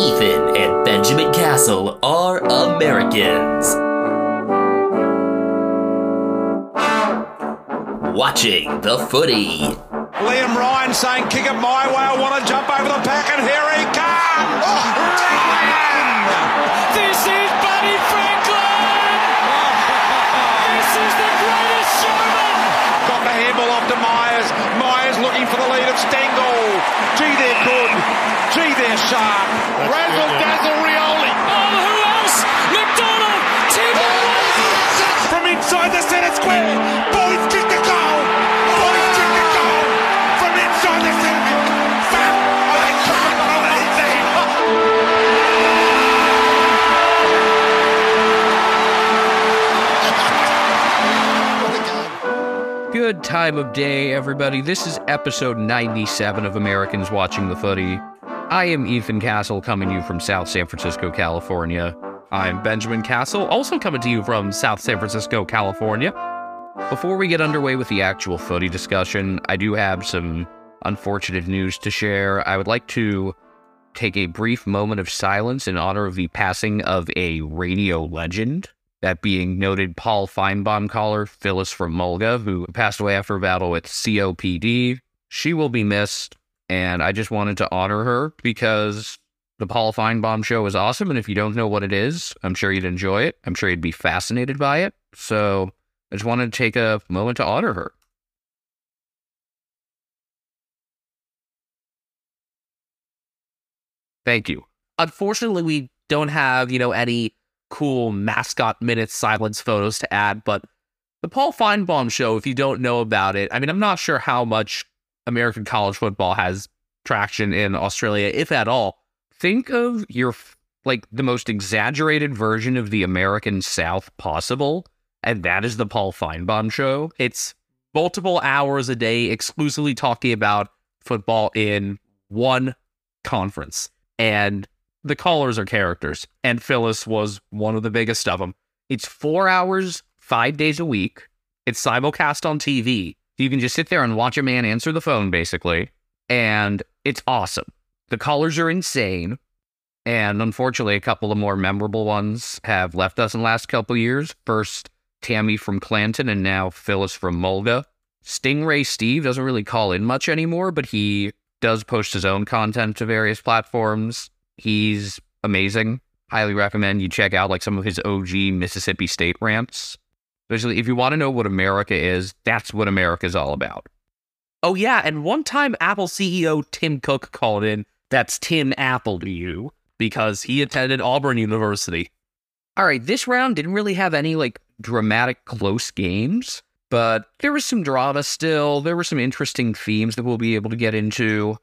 Ethan and Benjamin Castle are Americans. Watching the footy. Liam Ryan saying, kick it my way, I want to jump over the pack, and here he comes! Oh, Ryan! For the lead of Stengle. Gee, they're good. Gee, they're sharp. Razzle dazzle Rioli. Oh, who else? McDonald! Timber! From inside the centre square. Time of day, everybody. This is episode 97 of Americans Watching the Footy. I am Ethan Castle coming to you from South San Francisco, California. I'm Benjamin Castle, also coming to you from South San Francisco, California. Before we get underway with the actual footy discussion, I do have some unfortunate news to share. I would like to take a brief moment of silence in honor of the passing of a radio legend that being noted Paul Finebaum caller Phyllis from Mulga, who passed away after a battle with COPD. She will be missed, and I just wanted to honor her because the Paul Finebaum show is awesome. And if you don't know what it is, I'm sure you'd enjoy it. I'm sure you'd be fascinated by it. So I just wanted to take a moment to honor her. Thank you. Unfortunately, we don't have, you know, any cool mascot minutes silence photos to add, but the Paul Finebaum show, if you don't know about it, I mean, I'm not sure how much American college football has traction in Australia, if at all. think of your like the most exaggerated version of the American South possible, and that is the Paul Finebaum show. It's multiple hours a day exclusively talking about football in one conference. And the callers are characters. And Phyllis was one of the biggest of them. It's four hours, five days a week. It's simulcast on TV. You can just sit there and watch a man answer the phone, basically, and it's awesome. The callers are insane, and unfortunately, a couple of more memorable ones have left us in the last couple years. First, Tammy from Clanton, and now Phyllis from Mulga. Stingray Steve doesn't really call in much anymore, but he does post his own content to various platforms. He's amazing. Highly recommend you check out like some of his OG Mississippi State rants. Basically, if you want to know what America is, that's what America's all about. Oh, yeah. And one time, Apple CEO Tim Cook called in. That's Tim Apple to you because he attended Auburn University. All right, this round didn't really have any like dramatic close games, but there was some drama still. There were some interesting themes that we'll be able to get into.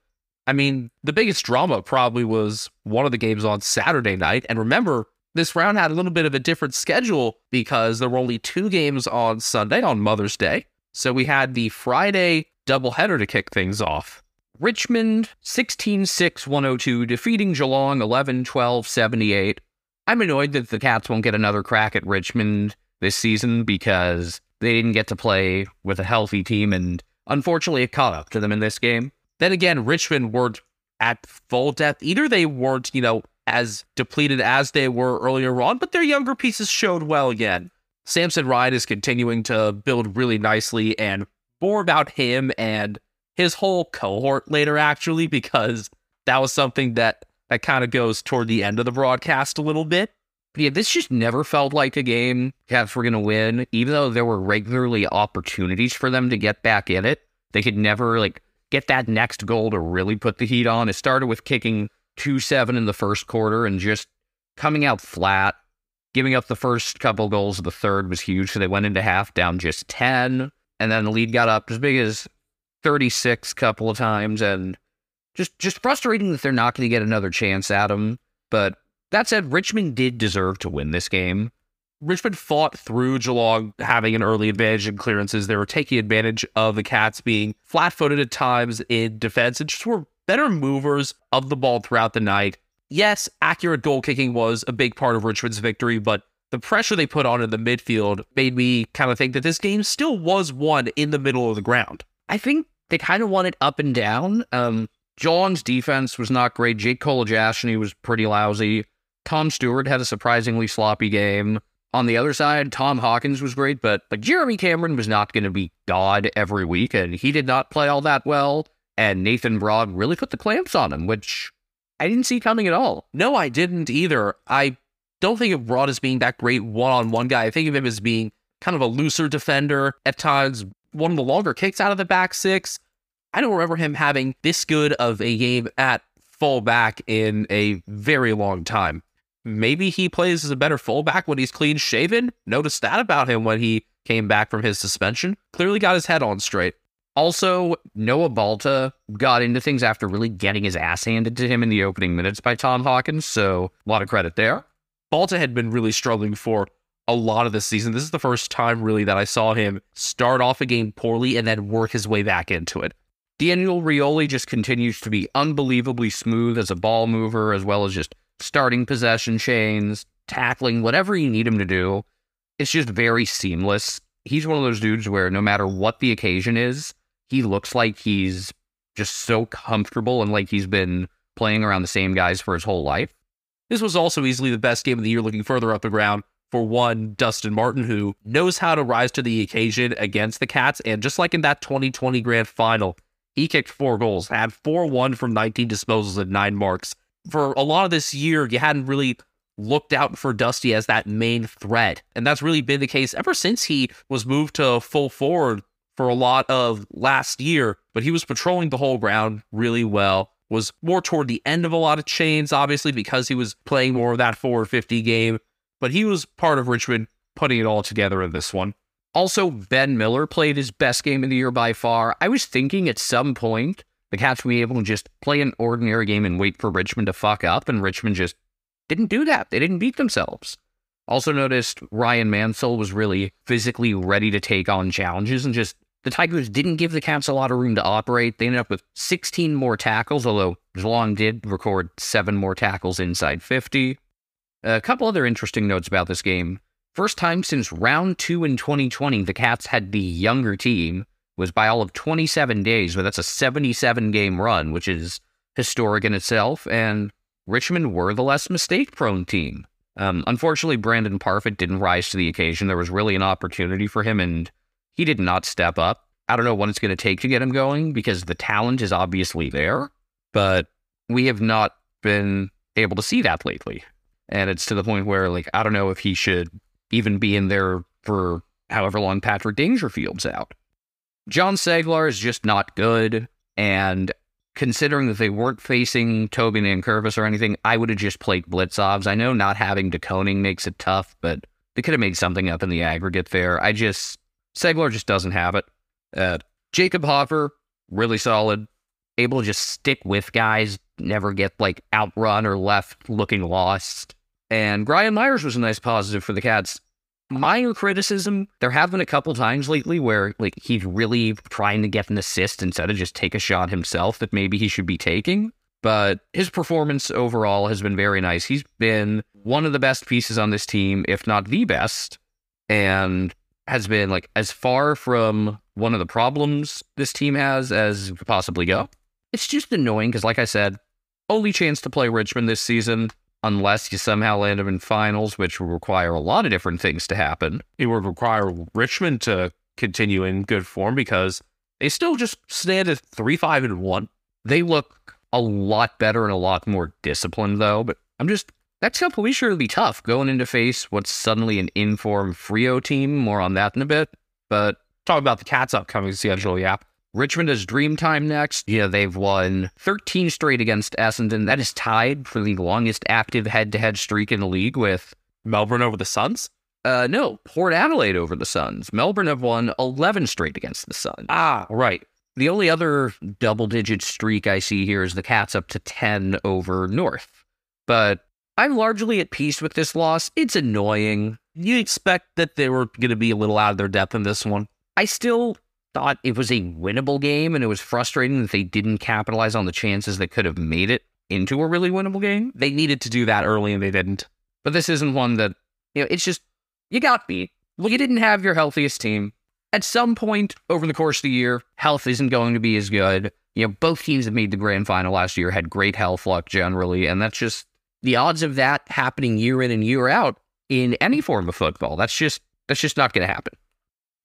I mean, the biggest drama probably was one of the games on Saturday night. And remember, this round had a little bit of a different schedule because there were only two games on Sunday on Mother's Day. So we had the Friday doubleheader to kick things off. Richmond 16 6 102, defeating Geelong 11 12 78. I'm annoyed that the Cats won't get another crack at Richmond this season because they didn't get to play with a healthy team, and unfortunately, it caught up to them in this game. Then again, Richmond weren't at full depth. Either they weren't, you know, as depleted as they were earlier on, but their younger pieces showed well again. Samson Ryan is continuing to build really nicely, and more about him and his whole cohort later, actually, because that was something that that kind of goes toward the end of the broadcast a little bit. But yeah, this just never felt like a game Cats were going to win, even though there were regularly opportunities for them to get back in it. They could never like get that next goal to really put the heat on. It started with kicking 2 7 in the first quarter and just coming out flat. Giving up the first couple goals of the third was huge. So they went into half down just 10. And then the lead got up as big as 36 couple of times. And just, just frustrating that they're not going to get another chance at them. But that said, Richmond did deserve to win this game. Richmond fought through Geelong having an early advantage in clearances. They were taking advantage of the Cats being flat footed at times in defense and just were better movers of the ball throughout the night. Yes, accurate goal kicking was a big part of Richmond's victory, but the pressure they put on in the midfield made me kind of think that this game still was won in the middle of the ground. I think they kind of won it up and down. Um, defense was not great. Jake Kolodjashnij was pretty lousy. Tom Stewart had a surprisingly sloppy game. On the other side, Tom Hawkins was great, but but Jeremy Cameron was not going to be God every week, and he did not play all that well. And Nathan Broad really put the clamps on him, which I didn't see coming at all. No, I didn't either. I don't think of Broad as being that great one on one guy. I think of him as being kind of a looser defender at times, one of the longer kicks out of the back six. I don't remember him having this good of a game at fullback in a very long time. Maybe he plays as a better fullback when he's clean shaven. Noticed that about him when he came back from his suspension. Clearly got his head on straight. Also, Noah Balta got into things after really getting his ass handed to him in the opening minutes by Tom Hawkins, so a lot of credit there. Balta had been really struggling for a lot of this season. This is the first time really that I saw him start off a game poorly and then work his way back into it. Daniel Rioli just continues to be unbelievably smooth as a ball mover, as well as just starting possession chains, tackling, whatever you need him to do. It's just very seamless. He's one of those dudes where no matter what the occasion is, he looks like he's just so comfortable and like he's been playing around the same guys for his whole life. This was also easily the best game of the year looking further up the ground for one, Dustin Martin, who knows how to rise to the occasion against the Cats. And just like in that 2020 grand final, he kicked four goals, had 4 1 from 19 disposals and nine marks. For a lot of this year, you hadn't really looked out for Dusty as that main threat. And that's really been the case ever since he was moved to full forward for a lot of last year. But he was patrolling the whole ground really well was more toward the end of a lot of chains, obviously, because he was playing more of that 450 game. But he was part of Richmond putting it all together in this one. Also, Ben Miller played his best game of the year by far. I was thinking at some point the Cats would be able to just play an ordinary game and wait for Richmond to fuck up, and Richmond just didn't do that. They didn't beat themselves. Also noticed Rhyan Mansell was really physically ready to take on challenges and just the Tigers didn't give the Cats a lot of room to operate. They ended up with 16 more tackles, although Geelong did record seven more tackles inside 50. A couple other interesting notes about this game. First time since round two in 2020, the Cats had the younger team, was by all of 27 days, but that's a 77 game run, which is historic in itself, and Richmond were the less mistake prone team. Um, unfortunately, Brandan Parfitt didn't rise to the occasion. There was really an opportunity for him, and he did not step up. I don't know what it's going to take to get him going because the talent is obviously there, but we have not been able to see that lately. And it's to the point where, like, I don't know if he should even be in there for however long Patrick Dangerfield's out. Jon Ceglar is just not good. And considering that they weren't facing Tobin and Nankervis or anything, I would have just played Blicavs. I know not having De Koning makes it tough, but they could have made something up in the aggregate there. I just, Ceglar just doesn't have it. Uh, Jacob Hoffer, really solid, able to just stick with guys, never get like outrun or left looking lost. And Gryan Miers was a nice positive for the Cats. Minor criticism, there have been a couple times lately where like he's really trying to get an assist instead of just take a shot himself that maybe he should be taking. But his performance overall has been very nice. He's been one of the best pieces on this team, if not the best, and has been like as far from one of the problems this team has as possibly go. It's just annoying because, like I said, only chance to play Richmond this season unless you somehow land them in finals, which would require a lot of different things to happen. It would require Richmond to continue in good form because they still just stand at three, five, and one. They look a lot better and a lot more disciplined, though. But I'm just that's couple weeks sure to be tough going into face what's suddenly an informed Freo team. More on that in a bit. But talk about the Cats' upcoming schedule. Yeah, Richmond has Dreamtime next. Yeah, they've won 13 straight against Essendon. That is tied for the longest active head-to-head streak in the league with Melbourne over the Suns. Uh, no, Port Adelaide over the Suns. Melbourne have won 11 straight against the Suns. Ah, right. The only other double-digit streak I see here is the Cats up to 10 over North. But I'm largely at peace with this loss. It's annoying. You expect that they were going to be a little out of their depth in this one. I still thought it was a winnable game, and it was frustrating that they didn't capitalize on the chances that could have made it into a really winnable game. They needed to do that early, and they didn't. But this isn't one that, you know, it's just, you got beat. Well, you didn't have your healthiest team. at some point over the course of the year, health isn't going to be as good. You know, both teams that made the grand final last year had great health luck generally, and that's just the odds of that happening year in and year out in any form of football. That's just that's just not going to happen.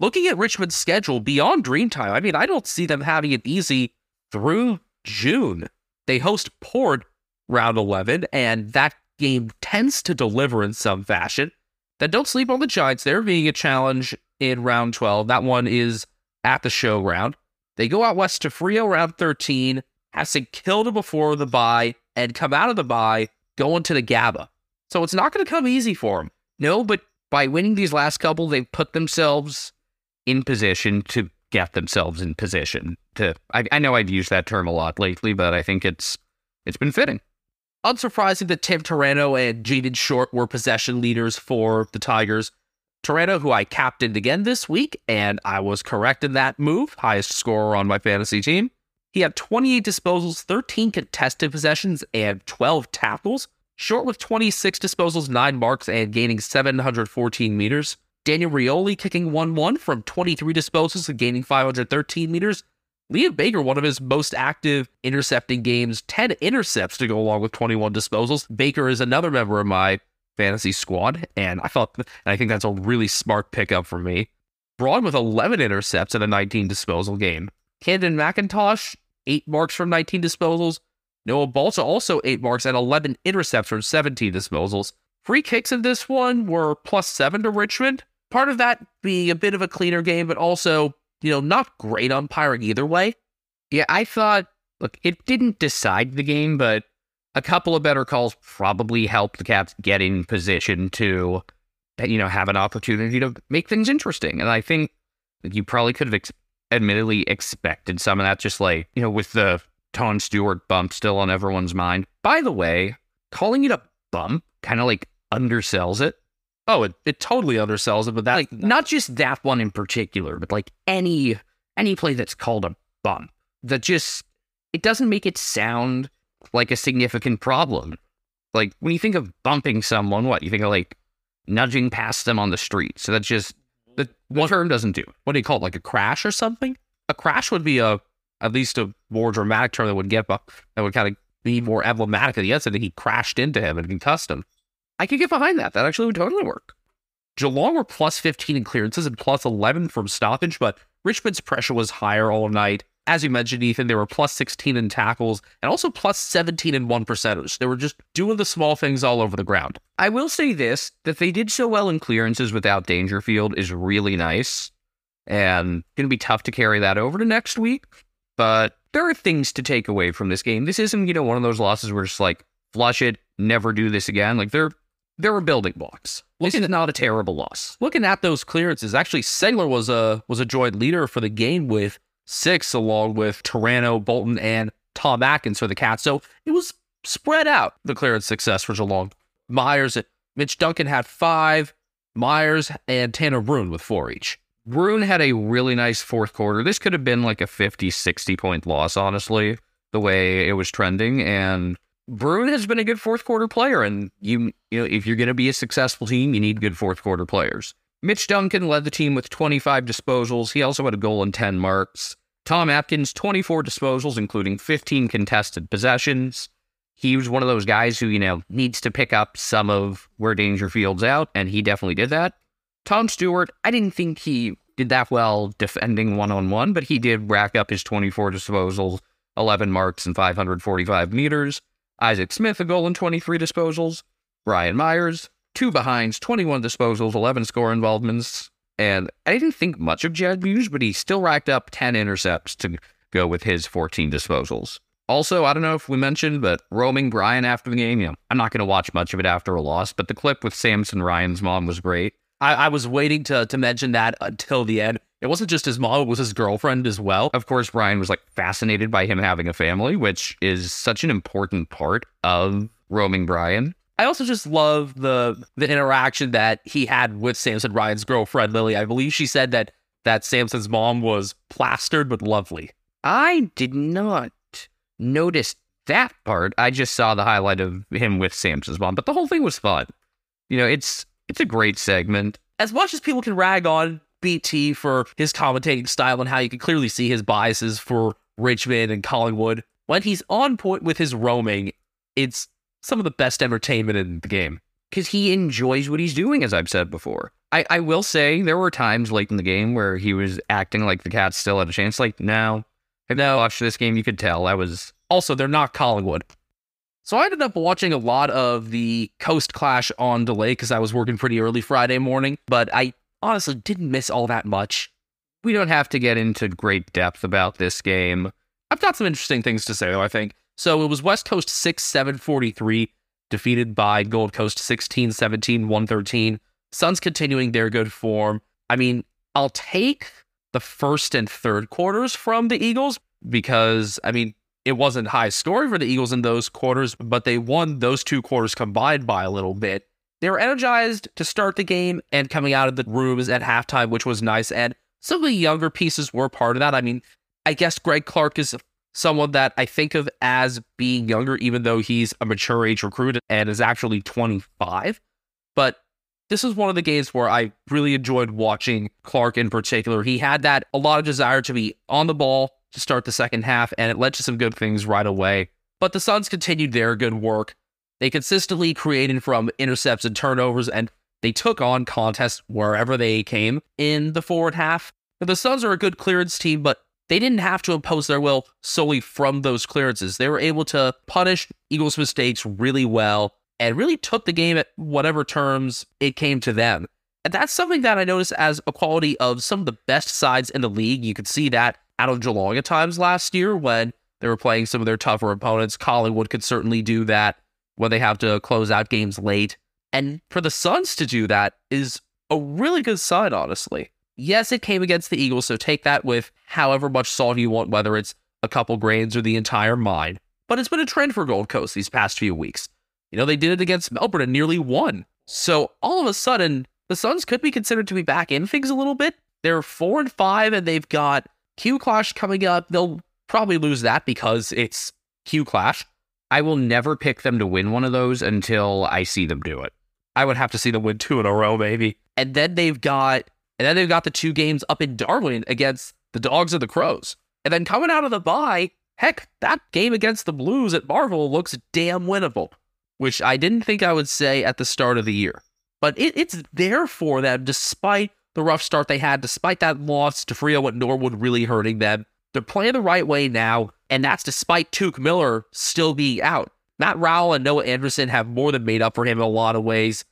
Looking at Richmond's schedule beyond Dreamtime, I mean, I don't see them having it easy through June. They host Port round 11, and that game tends to deliver in some fashion. Then don't sleep on the Giants. They're being a challenge in round 12. That one is at the show round. They go out west to Freo round 13, has to kill them before the bye, and come out of the bye going to the Gabba. So it's not going to come easy for them. No, but by winning these last couple, they've put themselves in position to get themselves in position to. I, I know I've used that term a lot lately, but I think it's it's been fitting. Unsurprising that Tim Taranto and Jayden Short were possession leaders for the Tigers. Taranto, who I captained again this week, and I was correct in that move, highest scorer on my fantasy team. He had 28 disposals, 13 contested possessions, and 12 tackles. Short with 26 disposals, 9 marks, and gaining 714 meters. Daniel Rioli kicking 1 1 from 23 disposals and gaining 513 meters. Liam Baker, one of his most active intercepting games, 10 intercepts to go along with 21 disposals. Baker is another member of my fantasy squad, and I thought, and I think that's a really smart pickup for me. Braun with 11 intercepts in a 19 disposal game. Kamdyn McIntosh, 8 marks from 19 disposals. Noah Balta also 8 marks and 11 intercepts from 17 disposals. Free kicks in this one were plus 7 to Richmond. Part of that being a bit of a cleaner game, but also you know, not great umpiring either way. Yeah, I thought, look, it didn't decide the game, but a couple of better calls probably helped the Cats get in position to, you know, have an opportunity to make things interesting. And I think you probably could have ex- admittedly expected some of that, just like, you know, with the Tom Stewart bump still on everyone's mind. By the way, calling it a bump kind of like undersells it. Oh, it, it totally undersells it, but that like not just that one in particular, but like any any play that's called a bump that just it doesn't make it sound like a significant problem. Like when you think of bumping someone, what you think of like nudging past them on the street. So that's just the one term doesn't do. what do you call it, like a crash or something? A crash would be a at least a more dramatic term that would get but that would kind of be more emblematic of the incident. He crashed into him and concussed him. I could get behind that. That actually would totally work. Geelong were plus 15 in clearances and plus 11 from stoppage, but Richmond's pressure was higher all night. As you mentioned, Ethan, they were plus 16 in tackles and also plus 17 in one percenters. They were just doing the small things all over the ground. I will say this that they did so well in clearances without Dangerfield is really nice and going to be tough to carry that over to next week. But there are things to take away from this game. This isn't, you know, one of those losses where it's like flush it, never do this again. Like there, there were building blocks. This is not a terrible loss. Looking at those clearances, actually Ceglar was a was a joint leader for the game with six, along with Taranto, Bolton, and Tom Atkins for the Cats. So it was spread out the clearance success for Geelong. Miers, Mitch Duncan had five. Miers and Tanner Bruhn with four each. Bruhn had a really nice fourth quarter. This could have been like a 50, 60 point loss, honestly, the way it was trending. And Bruhn has been a good fourth quarter player. And you, you know, if you're going to be a successful team, you need good fourth quarter players. Mitch Duncan led the team with 25 disposals. He also had a goal and 10 marks. Tom Atkins, 24 disposals, including 15 contested possessions. He was one of those guys who, you know, needs to pick up some of where Dangerfield's out, and he definitely did that. Tom Stewart, I didn't think he did that well defending one on one, but he did rack up his 24 disposals, 11 marks, and 545 meters. Isaac Smith, a goal and 23 disposals. Gryan Miers, two behinds, 21 disposals, 11 score involvements. And I didn't think much of Jed Bews, but he still racked up 10 intercepts to go with his 14 disposals. Also, I don't know if we mentioned, but roaming Brian after the game, you know, I'm not going to watch much of it after a loss, but the clip with Samson Ryan's mom was great. I, I was waiting to to mention that until the end. It wasn't just his mom; it was his girlfriend as well. Of course, Brian was like fascinated by him having a family, which is such an important part of roaming Brian. I also just love the the interaction that he had with Samson Ryan's girlfriend Lily. I believe she said that that Samson's mom was plastered but lovely. I did not notice that part. I just saw the highlight of him with Samson's mom, but the whole thing was fun. You know, it's it's a great segment. As much as people can rag on BT for his commentating style and how you can clearly see his biases for Richmond and Collingwood. When he's on point with his roaming, it's some of the best entertainment in the game. because he enjoys what he's doing, as I've said before. I, I will say there were times late in the game where he was acting like the Cats still had a chance. Like, no, you watched this game, you could tell I was. Also, they're not Collingwood. So I ended up watching a lot of the Coast Clash on delay because I was working pretty early Friday morning, but I honestly didn't miss all that much. We don't have to get into great depth about this game. I've got some interesting things to say, though, I think. So it was West Coast 6 7 43, defeated by Gold Coast 16 17 113. Suns continuing their good form. I mean, I'll take the first and third quarters from the Eagles because, I mean, it wasn't high scoring for the Eagles in those quarters, but they won those two quarters combined by a little bit. They were energized to start the game and coming out of the rooms at halftime, which was nice. And some of the younger pieces were part of that. I mean, I guess Greg Clark is someone that I think of as being younger, even though he's a mature age recruit and is actually 25. But this is one of the games where I really enjoyed watching Clark in particular. He had that a lot of desire to be on the ball to start the second half, and it led to some good things right away. But the Suns continued their good work. They consistently created from intercepts and turnovers, and they took on contests wherever they came in the forward half. Now, the Suns are a good clearance team, but they didn't have to impose their will solely from those clearances. They were able to punish Eagles' mistakes really well and really took the game at whatever terms it came to them. And that's something that I noticed as a quality of some of the best sides in the league. You could see that out of Geelong at times last year when they were playing some of their tougher opponents. Collingwood could certainly do that when they have to close out games late. And for the Suns to do that is a really good sign, honestly. Yes, it came against the Eagles, so take that with however much salt you want, whether it's a couple grains or the entire mine. But it's been a trend for Gold Coast these past few weeks. You know, they did it against Melbourne and nearly won. So all of a sudden, the Suns could be considered to be back in things a little bit. They're four and five, and they've got Q Clash coming up. They'll probably lose that because it's Q Clash. I will never pick them to win one of those until I see them do it. I would have to see them win two in a row, maybe. And then they've got, and then they've got the two games up in Darwin against the Dogs and the Crows. And then coming out of the bye, heck, that game against the Blues at Marvel looks damn winnable, which I didn't think I would say at the start of the year. But it, it's there for them, despite the rough start they had, despite that loss to Freo at Norwood really hurting them. They're playing the right way now, and that's despite Touk Miller still being out. Matt Rowell and Noah Anderson have more than made up for him in a lot of ways.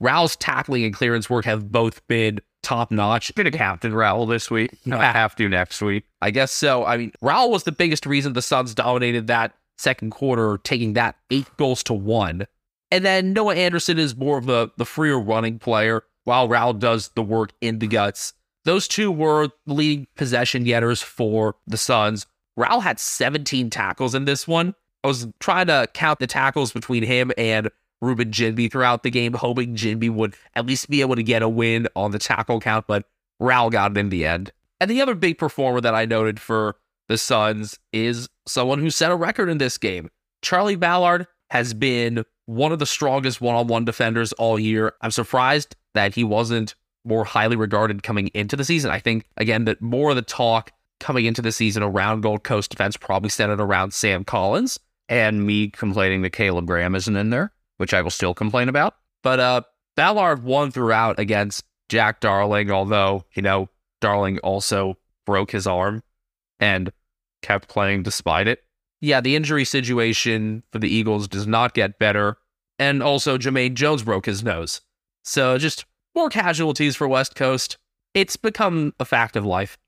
Rowell's tackling and clearance work have both been top notch. Could have captain Rowell this week. No, I have to next week. I guess so. I mean, Rowell was the biggest reason the Suns dominated that second quarter, taking that eight goals to one. And then Noah Anderson is more of the, the freer running player, while Rowell does the work in the guts. Those two were leading possession getters for the Suns. Rowell had 17 tackles in this one. I was trying to count the tackles between him and Reuben Ginbey throughout the game, hoping Ginbey would at least be able to get a win on the tackle count, but Rowell got it in the end. And the other big performer that I noted for the Suns is someone who set a record in this game. Charlie Ballard has been one of the strongest one on one defenders all year. I'm surprised that he wasn't more highly regarded coming into the season. I think, again, that more of the talk coming into the season around Gold Coast defense probably centered around Sam Collins and me complaining that Caleb Graham isn't in there, which I will still complain about. But uh, Ballard won throughout against Jack Darling, although, you know, Darling also broke his arm and kept playing despite it. Yeah, the injury situation for the Eagles does not get better. And also, Jermaine Jones broke his nose. So just more casualties for West Coast. It's become a fact of life.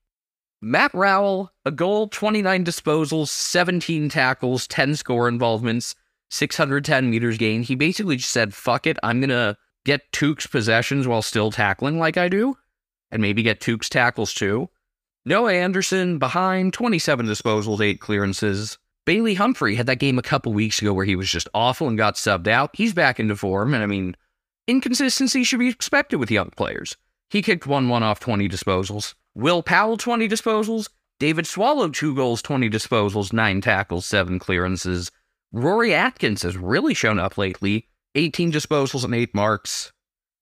Matt Rowell, a goal, 29 disposals, 17 tackles, 10 score involvements, 610 meters gained. He basically just said, fuck it, I'm going to get Touk's possessions while still tackling like I do, and maybe get Touk's tackles too. Noah Anderson behind, 27 disposals, 8 clearances. Bailey Humphrey had that game a couple weeks ago where he was just awful and got subbed out. He's back into form, and I mean, inconsistency should be expected with young players. He kicked 1 1 off 20 disposals. Will Powell, 20 disposals. David Swallow, 2 goals, 20 disposals, 9 tackles, 7 clearances. Rory Atkins has really shown up lately 18 disposals and 8 marks.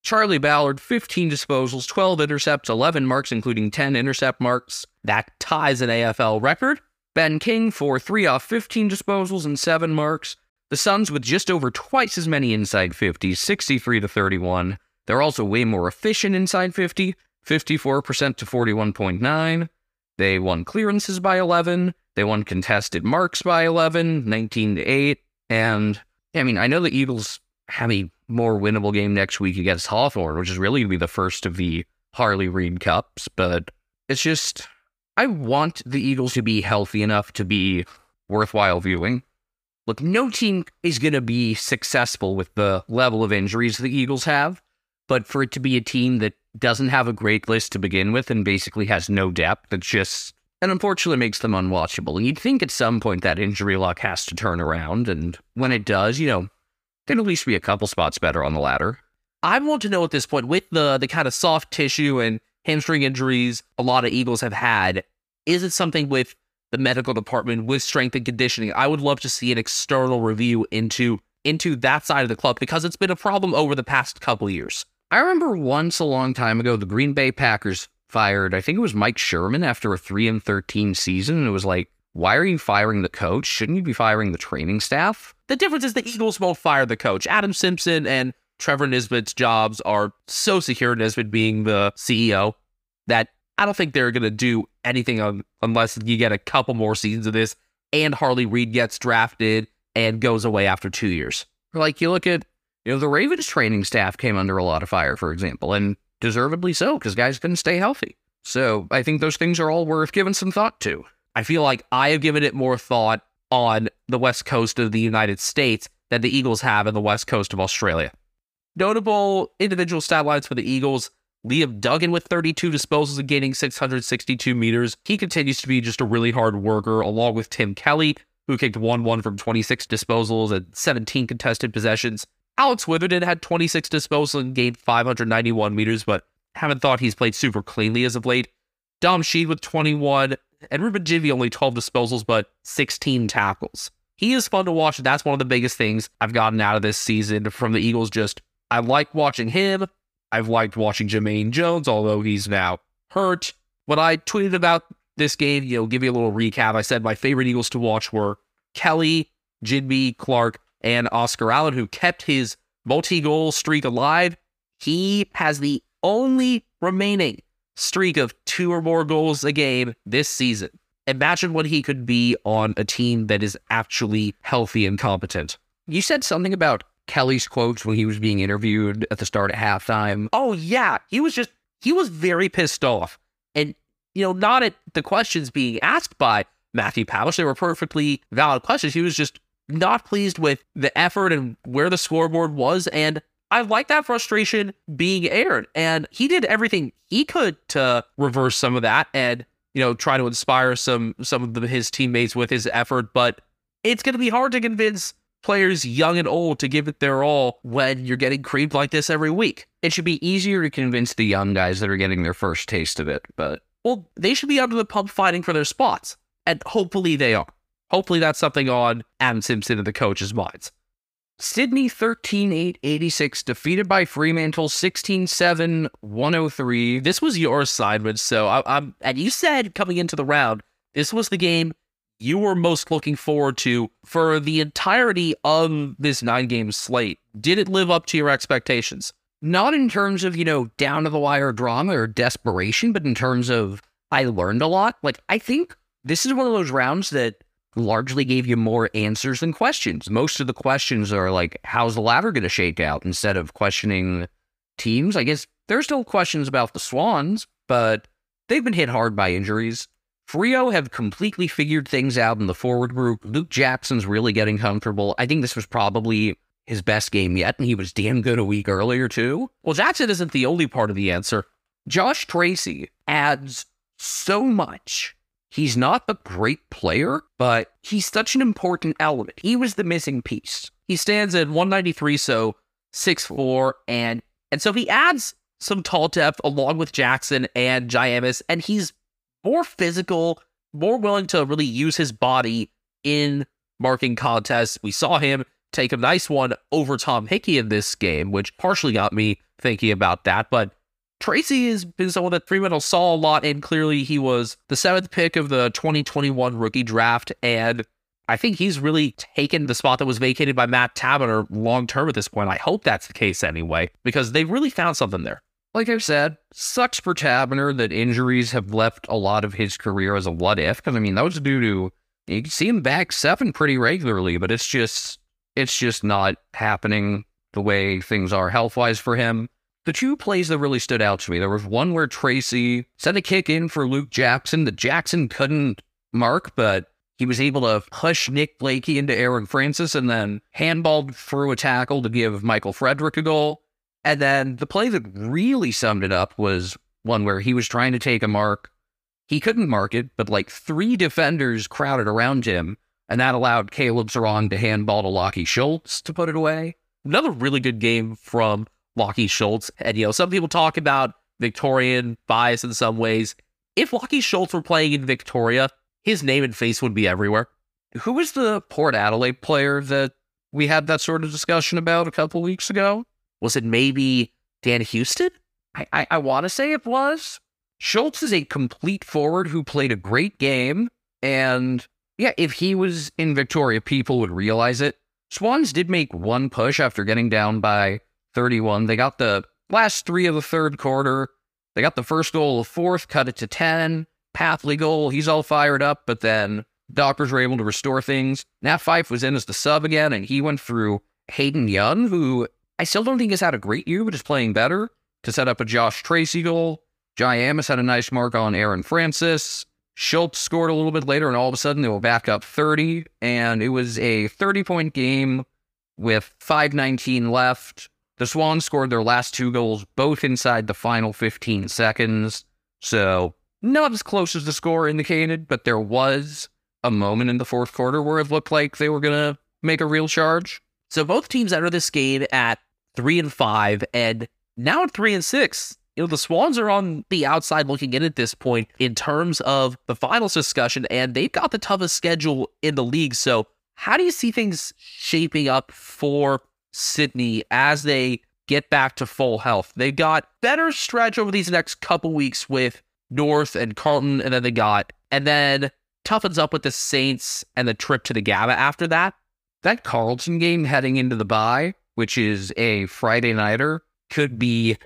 Charlie Ballard, 15 disposals, 12 intercepts, 11 marks, including 10 intercept marks. That ties an AFL record. Ben King for 3 off 15 disposals and 7 marks. The Suns with just over twice as many inside 50s, 63 to 31. They're also way more efficient inside 50, 54% to 41.9. They won clearances by 11. They won contested marks by 11, 19 to 8. And I mean, I know the Eagles have a more winnable game next week against Hawthorn, which is really going to be the first of the Harley Reid Cups, but it's just, I want the Eagles to be healthy enough to be worthwhile viewing. Look, no team is going to be successful with the level of injuries the Eagles have, but for it to be a team that doesn't have a great list to begin with and basically has no depth, it's just, and unfortunately makes them unwatchable. And you'd think at some point that injury luck has to turn around, and when it does, you know, they'd at least be a couple spots better on the ladder. I want to know at this point, with the the kind of soft tissue and hamstring injuries a lot of Eagles have had, is it something with the medical department with strength and conditioning? I would love to see an external review into into that side of the club because it's been a problem over the past couple years. I remember once a long time ago, the Green Bay Packers fired, I think it was Mike Sherman after a 3 and 13 season. And it was like, why are you firing the coach? Shouldn't you be firing the training staff? The difference is the Eagles won't fire the coach. Adam Simpson and Trevor Nisbett's jobs are so secure, Nisbett being the CEO, that I don't think they're going to do anything un- unless you get a couple more seasons of this and Harley Reid gets drafted and goes away after two years. Like you look at, you know, the Ravens training staff came under a lot of fire, for example, and deservedly so because guys couldn't stay healthy. So I think those things are all worth giving some thought to. I feel like I have given it more thought on the west coast of the United States than the Eagles have in the west coast of Australia. Notable individual stat lines for the Eagles Liam Duggan with 32 disposals and gaining 662 meters. He continues to be just a really hard worker, along with Tim Kelly, who kicked 1 1 from 26 disposals and 17 contested possessions. Alex Witherden had 26 disposals and gained 591 meters, but haven't thought he's played super cleanly as of late. Dom Sheed with 21, and Reuben Ginbey only 12 disposals, but 16 tackles. He is fun to watch. That's one of the biggest things I've gotten out of this season from the Eagles. Just, I like watching him. I've liked watching Jermaine Jones, although he's now hurt. When I tweeted about this game, you know, give you a little recap. I said my favorite Eagles to watch were Kelly, Ginbey, Clark, and Oscar Allen, who kept his multi goal streak alive. He has the only remaining streak of two or more goals a game this season. Imagine what he could be on a team that is actually healthy and competent. You said something about Kelly's quotes when he was being interviewed at the start at halftime. Oh, yeah. He was just, he was very pissed off. And, you know, not at the questions being asked by Matthew Pavlich. They were perfectly valid questions. He was just not pleased with the effort and where the scoreboard was. And I like that frustration being aired. And he did everything he could to reverse some of that and, you know, try to inspire some some of the, his teammates with his effort. But it's going to be hard to convince players young and old to give it their all when you're getting creamed like this every week. It should be easier to convince the young guys that are getting their first taste of it, but Well, they should be under the pump fighting for their spots. And hopefully they are. Hopefully that's something on Adam Simpson and the coach's minds. Sydney 13 8 86, defeated by Fremantle 16 7 103. This was your assignment, so I, I'm and you said coming into the round, this was the game you were most looking forward to for the entirety of this nine game slate. Did it live up to your expectations? Not in terms of, you know, down to the wire drama or desperation, but in terms of I learned a lot. Like, I think this is one of those rounds that largely gave you more answers than questions. Most of the questions are like, how's the ladder going to shake out instead of questioning teams? I guess there's still questions about the Swans, but they've been hit hard by injuries. Freo have completely figured things out in the forward group. Luke Jackson's really getting comfortable. I think this was probably his best game yet, and he was damn good a week earlier, too. Well, Jackson isn't the only part of the answer. Josh Treacy adds so much. He's not a great player, but he's such an important element. He was the missing piece. He stands at 193, so 6'4, and and so he adds some tall depth along with Jackson and Jye Amiss, and he's more physical, more willing to really use his body in marking contests. We saw him take a nice one over Tom Hickey in this game, which partially got me thinking about that. But Treacy has been someone that Fremantle saw a lot, and clearly he was the seventh pick of the 2021 rookie draft. And I think he's really taken the spot that was vacated by Matt Taberner long term at this point. I hope that's the case anyway, because they really found something there. Like I've said, sucks for Taberner that injuries have left a lot of his career as a what if. Because I mean, that was due to you see him back seven pretty regularly, but it's just it's just not happening the way things are health wise for him. The two plays that really stood out to me, there was one where Treacy sent a kick in for Luke Jackson that Jackson couldn't mark, but he was able to push Nick Blakey into Aaron Francis and then handballed through a tackle to give Michael Frederick a goal. And then the play that really summed it up was one where he was trying to take a mark. He couldn't mark it, but like three defenders crowded around him, and that allowed Caleb Serong to handball to Lachie Schultz to put it away. Another really good game from Lachie Schultz. And, you know, some people talk about Victorian bias in some ways. If Lachie Schultz were playing in Victoria, his name and face would be everywhere. Who was the Port Adelaide player that we had that sort of discussion about a couple weeks ago? Was it maybe Dan Houston? I, I, I want to say it was. Schultz is a complete forward who played a great game. And yeah, if he was in Victoria, people would realize it. Swans did make one push after getting down by 31. They got the last three of the third quarter. They got the first goal of the fourth, cut it to 10. Papley goal, he's all fired up, but then Dockers were able to restore things. Nat Fyfe was in as the sub again, and he went through Hayden Young, who I still don't think has had a great year, but is playing better to set up a Josh Treacy goal. Jye Amiss had a nice mark on Aaron Francis. Schultz scored a little bit later, and all of a sudden they were back up 30, and it was a 30 point game with 5.19 left. The Swans scored their last two goals both inside the final 15 seconds. So, not as close as the score indicated, but there was a moment in the fourth quarter where it looked like they were going to make a real charge. So both teams enter this game at three and five, and now at three and six. You know, the Swans are on the outside looking in at this point in terms of the finals discussion, and they've got the toughest schedule in the league. So, how do you see things shaping up for Sydney as they get back to full health? They got better stretch over these next couple weeks with North and Carlton, and then they got, and then toughens up with the Saints and the trip to the Gabba after that. That Carlton game heading into the bye, which is a Friday nighter, could be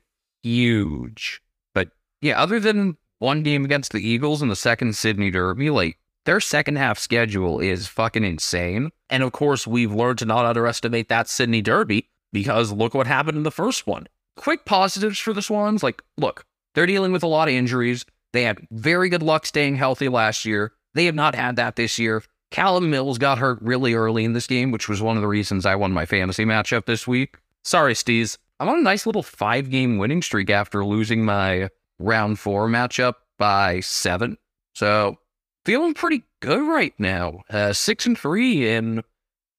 huge. But yeah, other than one game against the Eagles and the second Sydney Derby, like their second half schedule is fucking insane. And of course, we've learned to not underestimate that Sydney Derby because look what happened in the first one. Quick positives for the Swans like, look, they're dealing with a lot of injuries. They had very good luck staying healthy last year. They have not had that this year. Callum Mills got hurt really early in this game, which was one of the reasons I won my fantasy matchup this week. Sorry, Steez. I'm on a nice little five game winning streak after losing my round four matchup by seven. So feeling pretty good right now. Uh, six and three and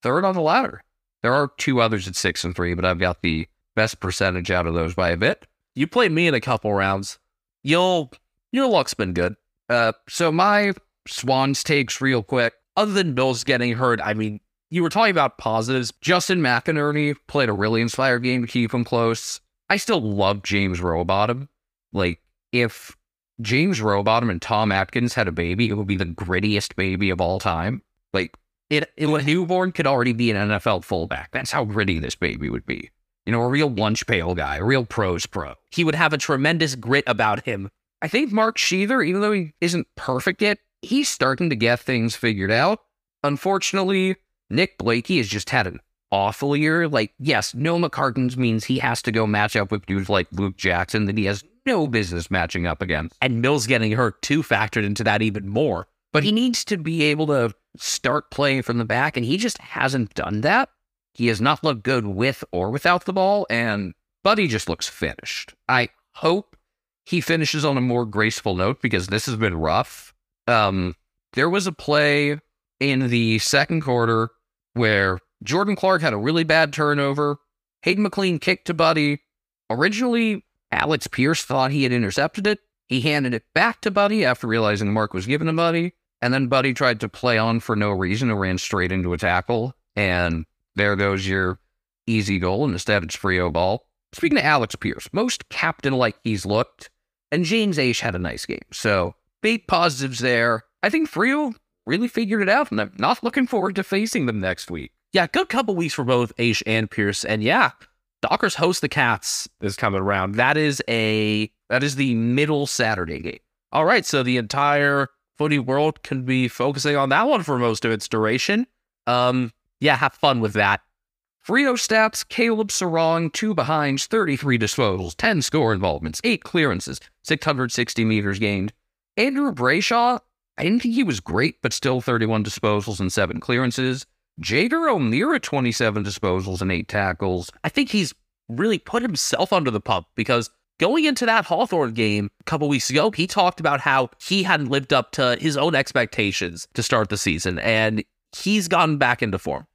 third on the ladder. There are two others at six and three, but I've got the best percentage out of those by a bit. You played me in a couple rounds. You'll your luck's been good. Uh, so my Swans takes real quick. Other than Mills getting hurt, I mean, you were talking about positives. Justin McInerney played a really inspired game to keep him close. I still love James Rowbottom. Like, if James Rowbottom and Tom Atkins had a baby, it would be the grittiest baby of all time. Like, it, it a newborn could already be an NFL fullback. That's how gritty this baby would be. You know, a real lunch pail guy, a real pros pro. He would have a tremendous grit about him. I think Mark Sheather, even though he isn't perfect yet, he's starting to get things figured out. Unfortunately, Nick Blakey has just had an awful year. Like, yes, no McCartins means he has to go match up with dudes like Luke Jackson that he has no business matching up against. And Mills getting hurt too factored into that even more. But he needs to be able to start playing from the back, and he just hasn't done that. He has not looked good with or without the ball, and Buddy just looks finished. I hope he finishes on a more graceful note because this has been rough. Um, there was a play in the second quarter where Jordan Clark had a really bad turnover. Hayden McLean kicked to Buddy. Originally, Alex Pearce thought he had intercepted it. He handed it back to Buddy after realizing mark was given to Buddy. And then Buddy tried to play on for no reason and ran straight into a tackle. And there goes your easy goal, and instead it's Freo ball. Speaking of Alex Pearce, most captain like he's looked, and James Aish had a nice game. So big positives there. I think Freo really figured it out, and I'm not looking forward to facing them next week. Yeah, good couple weeks for both Aish and Pearce. And yeah, Dockers host the Cats is coming around. That is a That is the middle Saturday game. all right. So the entire footy world can be focusing on that one for most of its duration. Um, yeah, have fun with that. Freo stats Caleb Serong, two behinds, 33 disposals, 10 score involvements, 8 clearances, 660 meters gained. Andrew Brayshaw, I didn't think he was great, but still 31 disposals and 7 clearances. Jaeger O'Meara, 27 disposals and 8 tackles. I think he's really put himself under the pump because going into that Hawthorn game a couple weeks ago, he talked about how he hadn't lived up to his own expectations to start the season, and he's gotten back into form.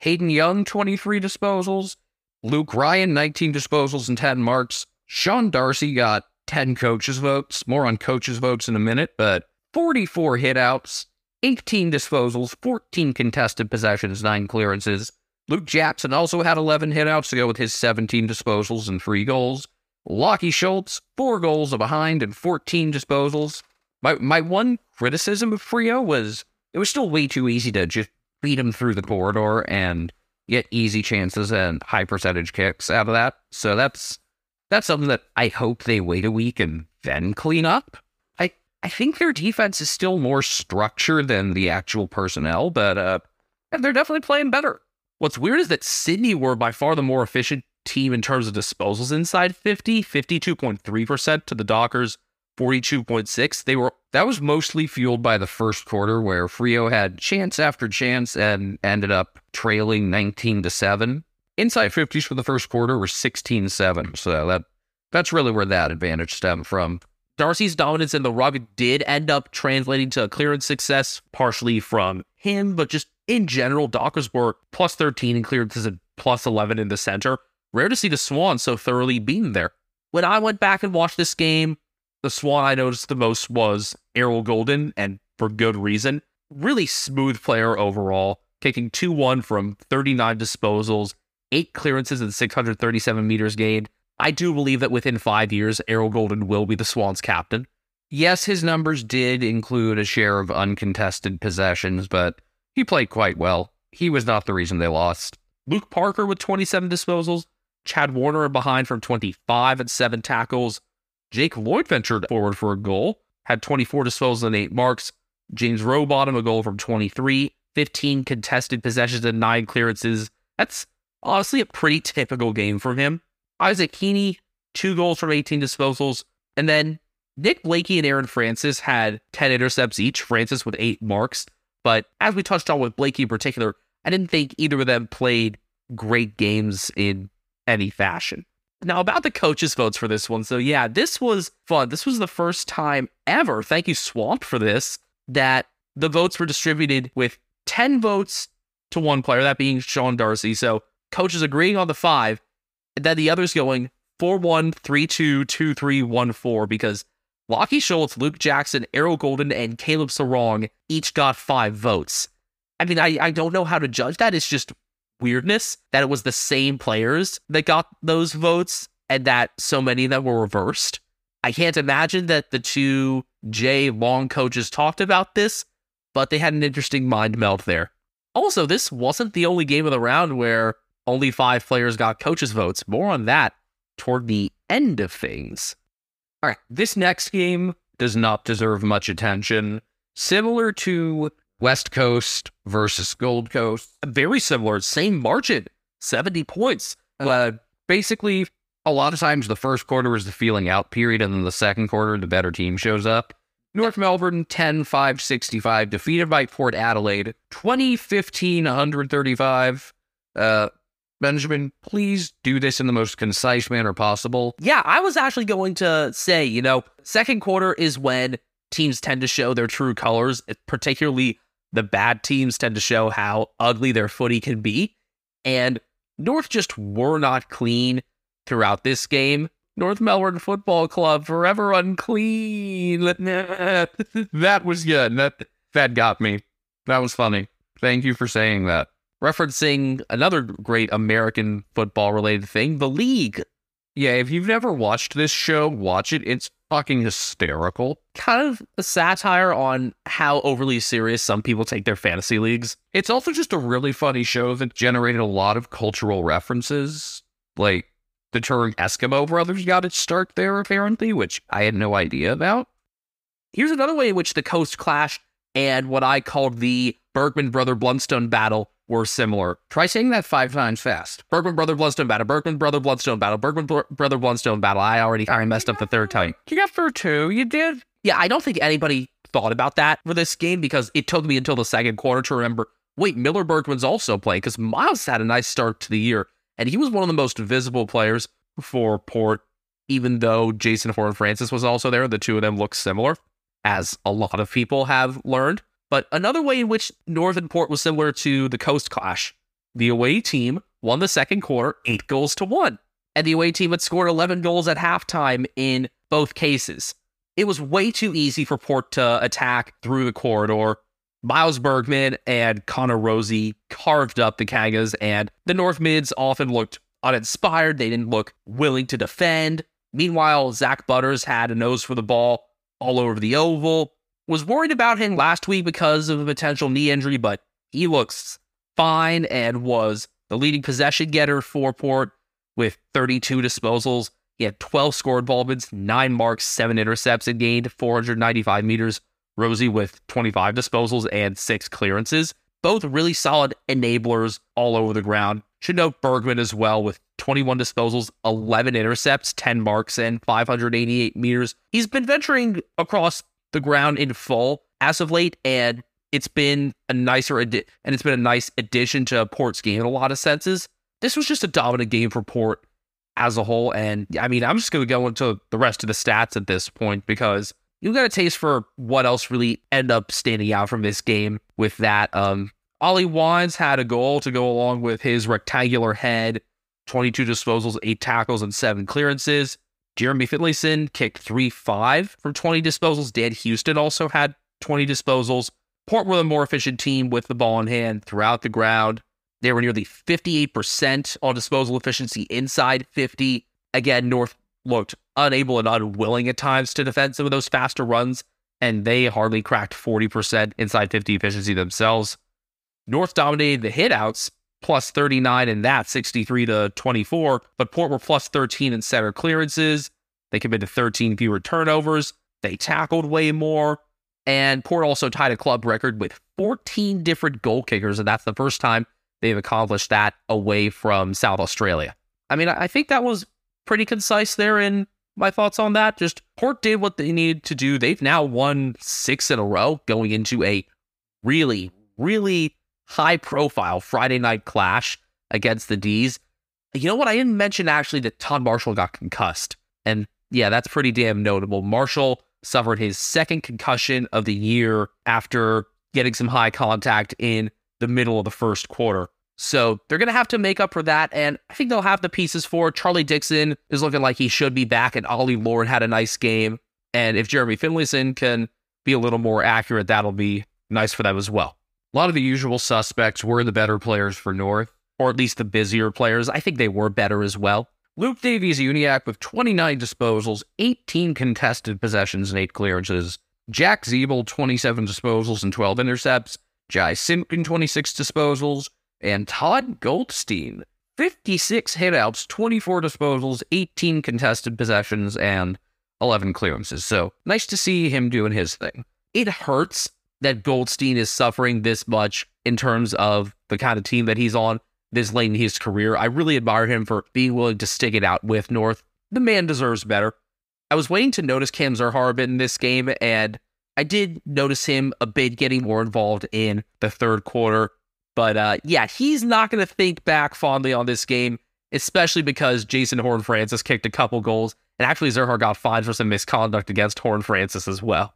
Hayden Young, 23 disposals. Luke Ryan, 19 disposals and 10 marks. Sean Darcy got 10 coaches' votes. More on coaches' votes in a minute, but 44 hitouts, 18 disposals, 14 contested possessions, 9 clearances. Luke Jackson also had 11 hitouts to go with his 17 disposals and 3 goals. Lachie Schultz, 4 goals behind and 14 disposals. My, my one criticism of Freo was it was still way too easy to just beat him through the corridor and get easy chances and high percentage kicks out of that. So that's that's something that I hope they wait a week and then clean up. I I think their defense is still more structured than the actual personnel, but uh they're definitely playing better. What's weird is that Sydney were by far the more efficient team in terms of disposals inside 50, 52.3% to the Dockers, 42.6. They were That was mostly fueled by the first quarter where Freo had chance after chance and ended up trailing 19 to 7. Inside 50s for the first quarter were 16-7. So that that's really where that advantage stemmed from. Darcy's dominance in the ruck did end up translating to a clearance success, partially from him, but just in general, Dockers were plus 13 in clearances and plus 11 in the center. Rare to see the Swan so thoroughly beaten there. When I went back and watched this game, the Swan I noticed the most was Errol Gulden, and for good reason. Really smooth player overall, kicking 2 1 from 39 disposals, 8 clearances, and 637 meters gained. I do believe that within five years, Errol Gulden will be the Swans captain. Yes, his numbers did include a share of uncontested possessions, but he played quite well. He was not the reason they lost. Luke Parker with 27 disposals, Chad Warner behind from 25 and 7 tackles. Jake Lloyd ventured forward for a goal, had 24 disposals and 8 marks. James Rowbottom a goal from 23, 15 contested possessions and 9 clearances. That's honestly a pretty typical game from him. Isaac Heaney, 2 goals from 18 disposals. And then Nick Blakey and Aaron Francis had 10 intercepts each, Francis with 8 marks. But as we touched on with Blakey in particular, I didn't think either of them played great games in any fashion. Now, about the coaches' votes for this one. So, yeah, this was fun. This was the first time ever, thank you, Swamp, for this, that the votes were distributed with 10 votes to one player, that being Sean Darcy. So, coaches agreeing on the five, and then the others going 4 1, 3 2, 2 3, 1 4, because Lachie Schultz, Luke Jackson, Errol Gulden, and Caleb Serong each got five votes. I mean, I, I don't know how to judge that. It's just weirdness that it was the same players that got those votes and that so many of them were reversed. I can't imagine that the two J Long coaches talked about this, but they had an interesting mind meld there. Also, this wasn't the only game of the round where only five players got coaches' votes. More on that toward the end of things. All right, this next game does not deserve much attention. Similar to West Coast versus Gold Coast, Very similar, same margin, 70 points. uh, basically, a lot of times the first quarter is the feeling out period, and then the second quarter, the better team shows up. North Melbourne 10 5 65, defeated by Port Adelaide 20 15 135. Uh, Benjamin, please do this in the most concise manner possible. Yeah, I was actually going to say, you know, second quarter is when teams tend to show their true colors, particularly the bad teams tend to show how ugly their footy can be. And North just were not clean throughout this game. North Melbourne Football Club forever unclean. that was good. That that got me. That was funny. Thank you for saying that. Referencing another great American football related thing, the league. Yeah, if you've never watched this show, watch it. It's fucking hysterical. Kind of a satire on how overly serious some people take their fantasy leagues. It's also just a really funny show that generated a lot of cultural references. Like the term Eskimo Brothers got its start there, apparently, which I had no idea about. Here's another way in which the Coast Clash and what I called the Bergman Brother Blundstone battle were similar. Try saying that five times fast. Bergman Brother Bloodstone battle, Bergman Brother Bloodstone battle, Bergman Br- Brother Bloodstone battle. I already I messed up the third time. You got through two. You did. Yeah, I don't think anybody thought about that for this game because it took me until the second quarter to remember. Wait, Miller Bergman's also playing because Miles had a nice start to the year, and he was one of the most visible players for Port. Even though Jason Horne-Francis was also there, the two of them look similar, as a lot of people have learned. But another way in which Northern Port was similar to the Coast Clash, the away team won the second quarter eight goals to one. And the away team had scored 11 goals at halftime in both cases. It was way too easy for Port to attack through the corridor. Miles Bergman and Connor Rozee carved up the Kangas, and the North Mids often looked uninspired. They didn't look willing to defend. Meanwhile, Zak Butters had a nose for the ball all over the oval. Was worried about him last week because of a potential knee injury, but he looks fine and was the leading possession getter for Port with 32 disposals. He had 12 scored involvements, nine marks, seven intercepts, and gained 495 meters. Rozee with 25 disposals and six clearances. Both really solid enablers all over the ground. Should note Bergman as well with 21 disposals, 11 intercepts, 10 marks, and 588 meters. He's been venturing across the ground in full as of late, and it's been a nicer adi- and it's been a nice addition to Port's game in a lot of senses. This was just a dominant game for Port as a whole, and I mean, I'm just going to go into the rest of the stats at this point because you got a taste for what else really end up standing out from this game with that. Um, Ollie Wines had a goal to go along with his rectangular head, 22 disposals, eight tackles, and seven clearances. Jeremy Finlayson kicked 3 5 from 20 disposals. Dan Houston also had 20 disposals. Port were the more efficient team with the ball in hand throughout the ground. They were nearly 58% on disposal efficiency inside 50. Again, North looked unable and unwilling at times to defend some of those faster runs, and they hardly cracked 40% inside 50 efficiency themselves. North dominated the hitouts, plus 39 in that, 63 to 24, but Port were plus 13 in center clearances. They committed 13 fewer turnovers. They tackled way more. And Port also tied a club record with 14 different goal kickers, and that's the first time they've accomplished that away from South Australia. I mean, I think that was pretty concise there in my thoughts on that. Just Port did what they needed to do. They've now won six in a row going into a really, really high profile Friday night clash against the D's. You know what? I didn't mention actually that Todd Marshall got concussed. And yeah, that's pretty damn notable. Marshall suffered his second concussion of the year after getting some high contact in the middle of the first quarter. So they're going to have to make up for that. And I think they'll have the pieces for. Charlie Dixon is looking like he should be back, and Ollie Lord had a nice game. And if Jeremy Finlayson can be a little more accurate, that'll be nice for them as well. A lot of the usual suspects were the better players for North, or at least the busier players. I think they were better as well. Luke Davies Uniacke with 29 disposals, 18 contested possessions, and 8 clearances. Jack Ziebell, 27 disposals and 12 intercepts. Jy Simpkin, 26 disposals. And Todd Goldstein, 56 hitouts, 24 disposals, 18 contested possessions, and 11 clearances. So nice to see him doing his thing. It hurts that Goldstein is suffering this much in terms of the kind of team that he's on this late in his career. I really admire him for being willing to stick it out with North. The man deserves better. I was waiting to notice Cam Zurhaar a bit in this game, and I did notice him a bit getting more involved in the third quarter. But uh, yeah, he's not going to think back fondly on this game, especially because Jason Horne-Francis kicked a couple goals, and actually Zurhaar got fined for some misconduct against Horne-Francis as well.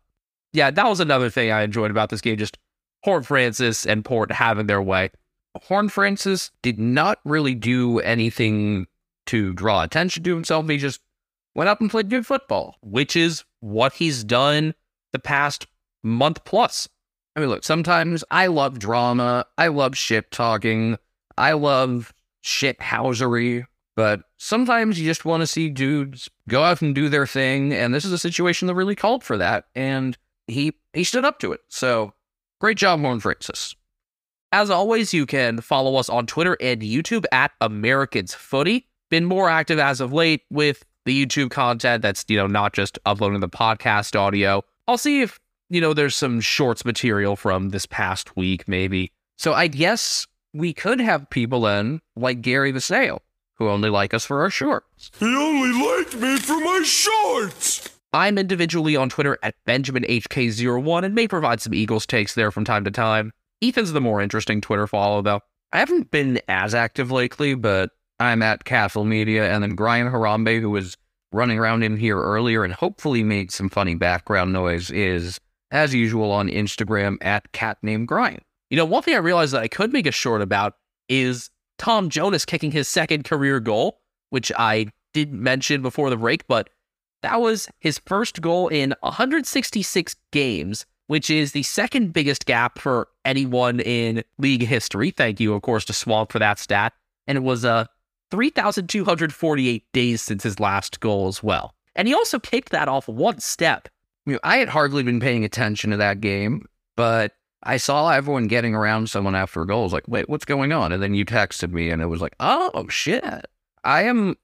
Yeah, that was another thing I enjoyed about this game, just Horne-Francis and Port having their way. Horne-Francis did not really do anything to draw attention to himself. He just went up and played good football. which is what he's done the past month plus. I mean, look, sometimes I love drama. I love shit talking. I love shit housery. But sometimes you just want to see dudes go out and do their thing. And this is a situation that really called for that. And he he stood up to it. So great job, Horne-Francis. As always, you can follow us on Twitter and YouTube at Americans Footy. Been more active as of late with the YouTube content that's, you know, not just uploading the podcast audio. I'll see if, you know, there's some shorts material from this past week, maybe. So I guess we could have people in like Gary the Snail, who only like us for our shorts. He only liked me for my shorts. I'm individually on Twitter at BenjaminHK01 and may provide some Eagles takes there from time to time. Ethan's the more interesting Twitter follow, though. I haven't been as active lately, but I'm at Castle Media, and then Brian Harambe, who was running around in here earlier and hopefully made some funny background noise, is as usual on Instagram at cat named Brian. You know, one thing I realized that I could make a short about is Tom Jonas kicking his second career goal, which I didn't mention before the break, but that was his first goal in 166 games, which is the second biggest gap for anyone in league history. Thank you, of course, to Swamp for that stat. And it was uh, 3,248 days since his last goal as well. And he also kicked that off one step. I, had hardly been paying attention to that game, but I saw everyone getting around someone after a goal. I was like, wait, what's going on? And then you texted me, and it was like, oh, shit. I am,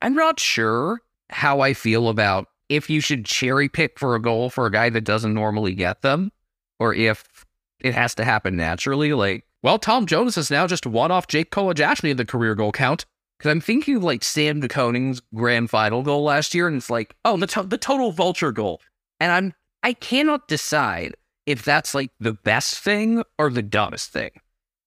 I'm not sure how I feel about if you should cherry pick for a goal for a guy that doesn't normally get them, or if it has to happen naturally. Like, well, Tom Jonas is now just one off Jake Kolodjashnij in the career goal count. Because I'm thinking of like Sam De Koning's grand final goal last year, and it's like, oh, the, to- the total vulture goal. And I'm I cannot decide if that's like the best thing or the dumbest thing.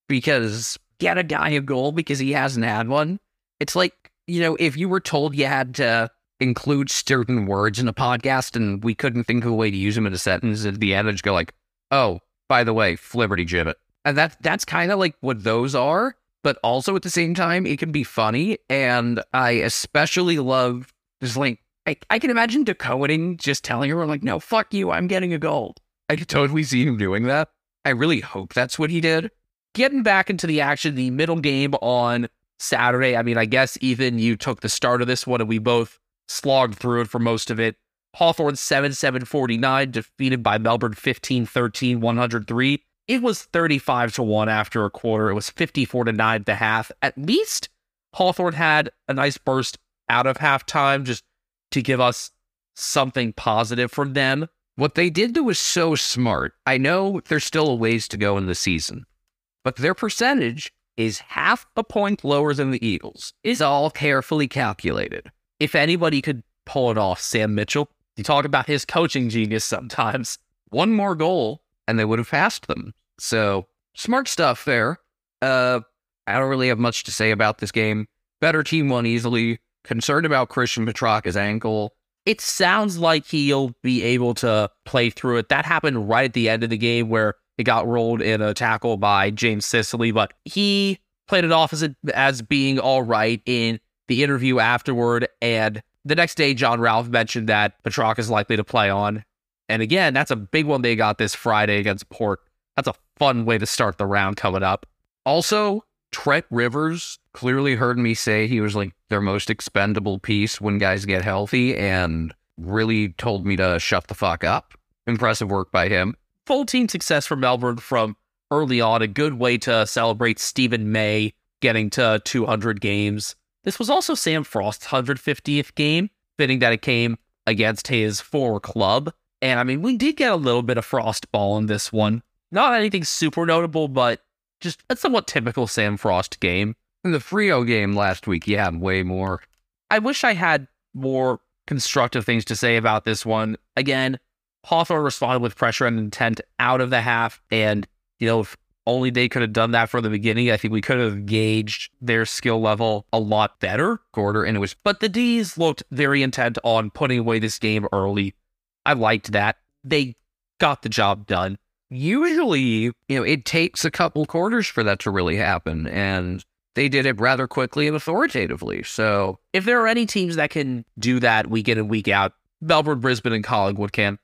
Because get a guy a goal because he hasn't had one. It's like, you know, if you were told you had to include certain words in a podcast and we couldn't think of a way to use them in a sentence at the end, and just go like, oh, by the way, Flibberty Gibbet. And that that's kind of like what those are, but also at the same time, it can be funny. And I especially love just like I, I can imagine De Koning just telling everyone like, no, fuck you, I'm getting a gold. I could totally see him doing that. I really hope that's what he did. Getting back into the action, the middle game on Saturday. I mean, I guess Ethan, you took the start of this one and we both slogged through it for most of it. Hawthorn 7 7 49, defeated by Melbourne 15 13 103. It was 35 to 1 after a quarter. It was 54 to 9 at the half. At least Hawthorn had a nice burst out of halftime just to give us something positive from them. What they did do was so smart. I know there's still a ways to go in the season, but their percentage is half a point lower than the Eagles. It's all carefully calculated. If anybody could pull it off, Sam Mitchell. You talk about his coaching genius sometimes. One more goal, and they would have passed them. So smart stuff there. Uh, I don't really have much to say about this game. Better team won easily. Concerned about Christian Petracca's ankle. It sounds like he'll be able to play through it. That happened right at the end of the game where it got rolled in a tackle by James Sicily, but he played it off as a, as being all right in the interview afterward. And the next day, John Ralph mentioned that Petracca is likely to play on. And again, that's a big one they got this Friday against Port. That's a fun way to start the round coming up. Also, Trent Rivers clearly heard me say he was like their most expendable piece when guys get healthy and really told me to shut the fuck up. Impressive work by him. Full team success for Melbourne from early on. A good way to celebrate Steven May getting to 200 games. This was also Sam Frost's 150th game, fitting that it came against his former club. And I mean, we did get a little bit of Frost ball in this one. Not anything super notable, but just a somewhat typical Sam Frost game. In the Freo game last week, you had way more. I wish I had more constructive things to say about this one. Again, Hawthorn responded with pressure and intent out of the half. And, you know, only they could have done that from the beginning, I think we could have gauged their skill level a lot better. Quarter, and it was, but the D's looked very intent on putting away this game early. I liked that. They got the job done. Usually, you know, it takes a couple quarters for that to really happen. And they did it rather quickly and authoritatively. So if there are any teams that can do that week in and week out, Melbourne, Brisbane, and Collingwood can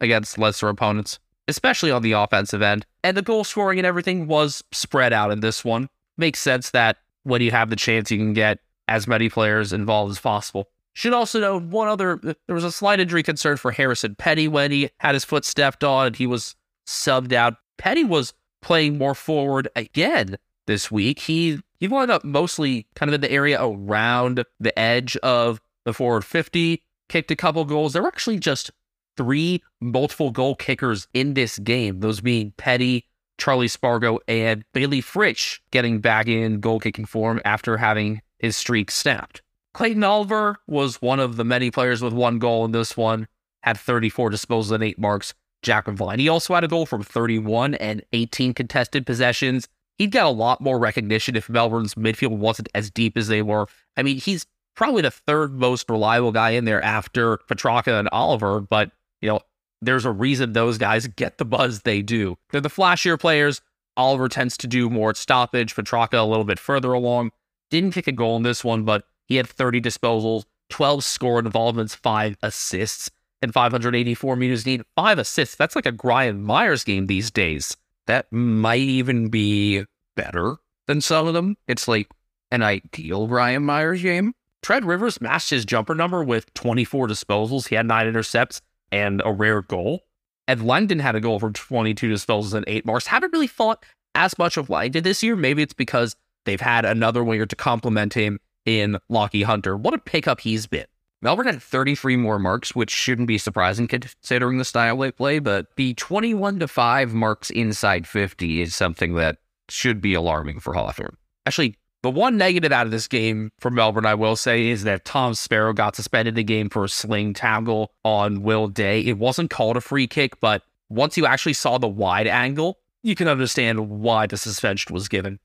against lesser opponents. Especially on the offensive end. And the goal scoring and everything was spread out in this one. Makes sense that when you have the chance, you can get as many players involved as possible. Should also note one other there was a slight injury concern for Harrison Petty when he had his foot stepped on and he was subbed out. Petty was playing more forward again this week. He he wound up mostly kind of in the area around the edge of the forward 50, kicked a couple goals. There were actually just three multiple goal kickers in this game, those being Petty, Charlie Spargo, and Bailey Fritsch getting back in goal kicking form after having his streak snapped. Clayton Oliver was one of the many players with one goal in this one, had 34 disposals and eight marks. Jack Vine. He also had a goal from 31 and 18 contested possessions. He'd get a lot more recognition if Melbourne's midfield wasn't as deep as they were. I mean, he's probably the third most reliable guy in there after Petracca and Oliver, but, you know, there's a reason those guys get the buzz they do. They're the flashier players. Oliver tends to do more stoppage, Petracca a little bit further along. Didn't kick a goal in this one, but he had 30 disposals, 12 score involvements, five assists, and 584 meters needed. Five assists. That's like a Gryan Miers game these days. That might even be better than some of them. It's like an ideal Gryan Miers game. Trent Rivers matched his jumper number with 24 disposals. He had nine intercepts and a rare goal. And Langdon had a goal for 22 disposals and eight marks. Haven't really fought as much of Langdon this year. Maybe it's because they've had another winger to complement him in Lachie Hunter. What a pickup he's been. Melbourne had 33 more marks, which shouldn't be surprising considering the style they play, but the 21 to 5 marks inside 50 is something that should be alarming for Hawthorn. Actually, the one negative out of this game for Melbourne, I will say, is that Tom Sparrow got suspended the game for a sling tackle on Will Day. It wasn't called a free kick, but once you actually saw the wide angle, you can understand why the suspension was given.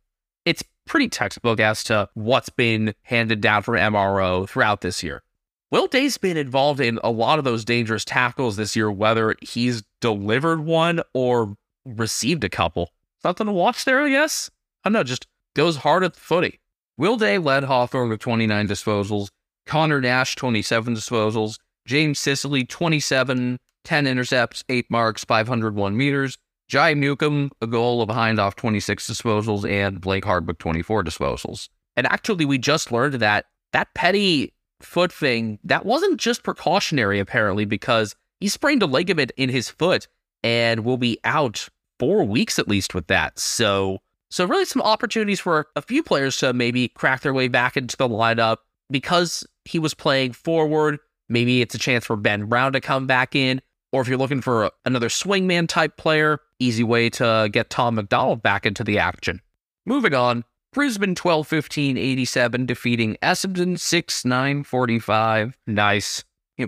It's pretty textbook as to what's been handed down from MRO throughout this year. Will Day's been involved in a lot of those dangerous tackles this year, whether he's delivered one or received a couple. Something to watch there, I guess. I don't know, just goes hard at the footy. Will Day led Hawthorn with 29 disposals, Conor Nash, 27 disposals, James Sicily, 27, 10 intercepts, 8 marks, 501 meters, Jai Newcombe, a goal of Hindhaugh, 26 disposals, and Blake Hardwick, 24 disposals. And actually, we just learned that that petty foot thing, that wasn't just precautionary, apparently, because he sprained a ligament in his foot and will be out four weeks at least with that. So, so really some opportunities for a few players to maybe crack their way back into the lineup because he was playing forward. Maybe it's a chance for Ben Brown to come back in. Or if you're looking for another swingman type player, easy way to get Tom McDonald back into the action. Moving on, Brisbane 12 15 87, defeating Essendon 6 9 45. Nice.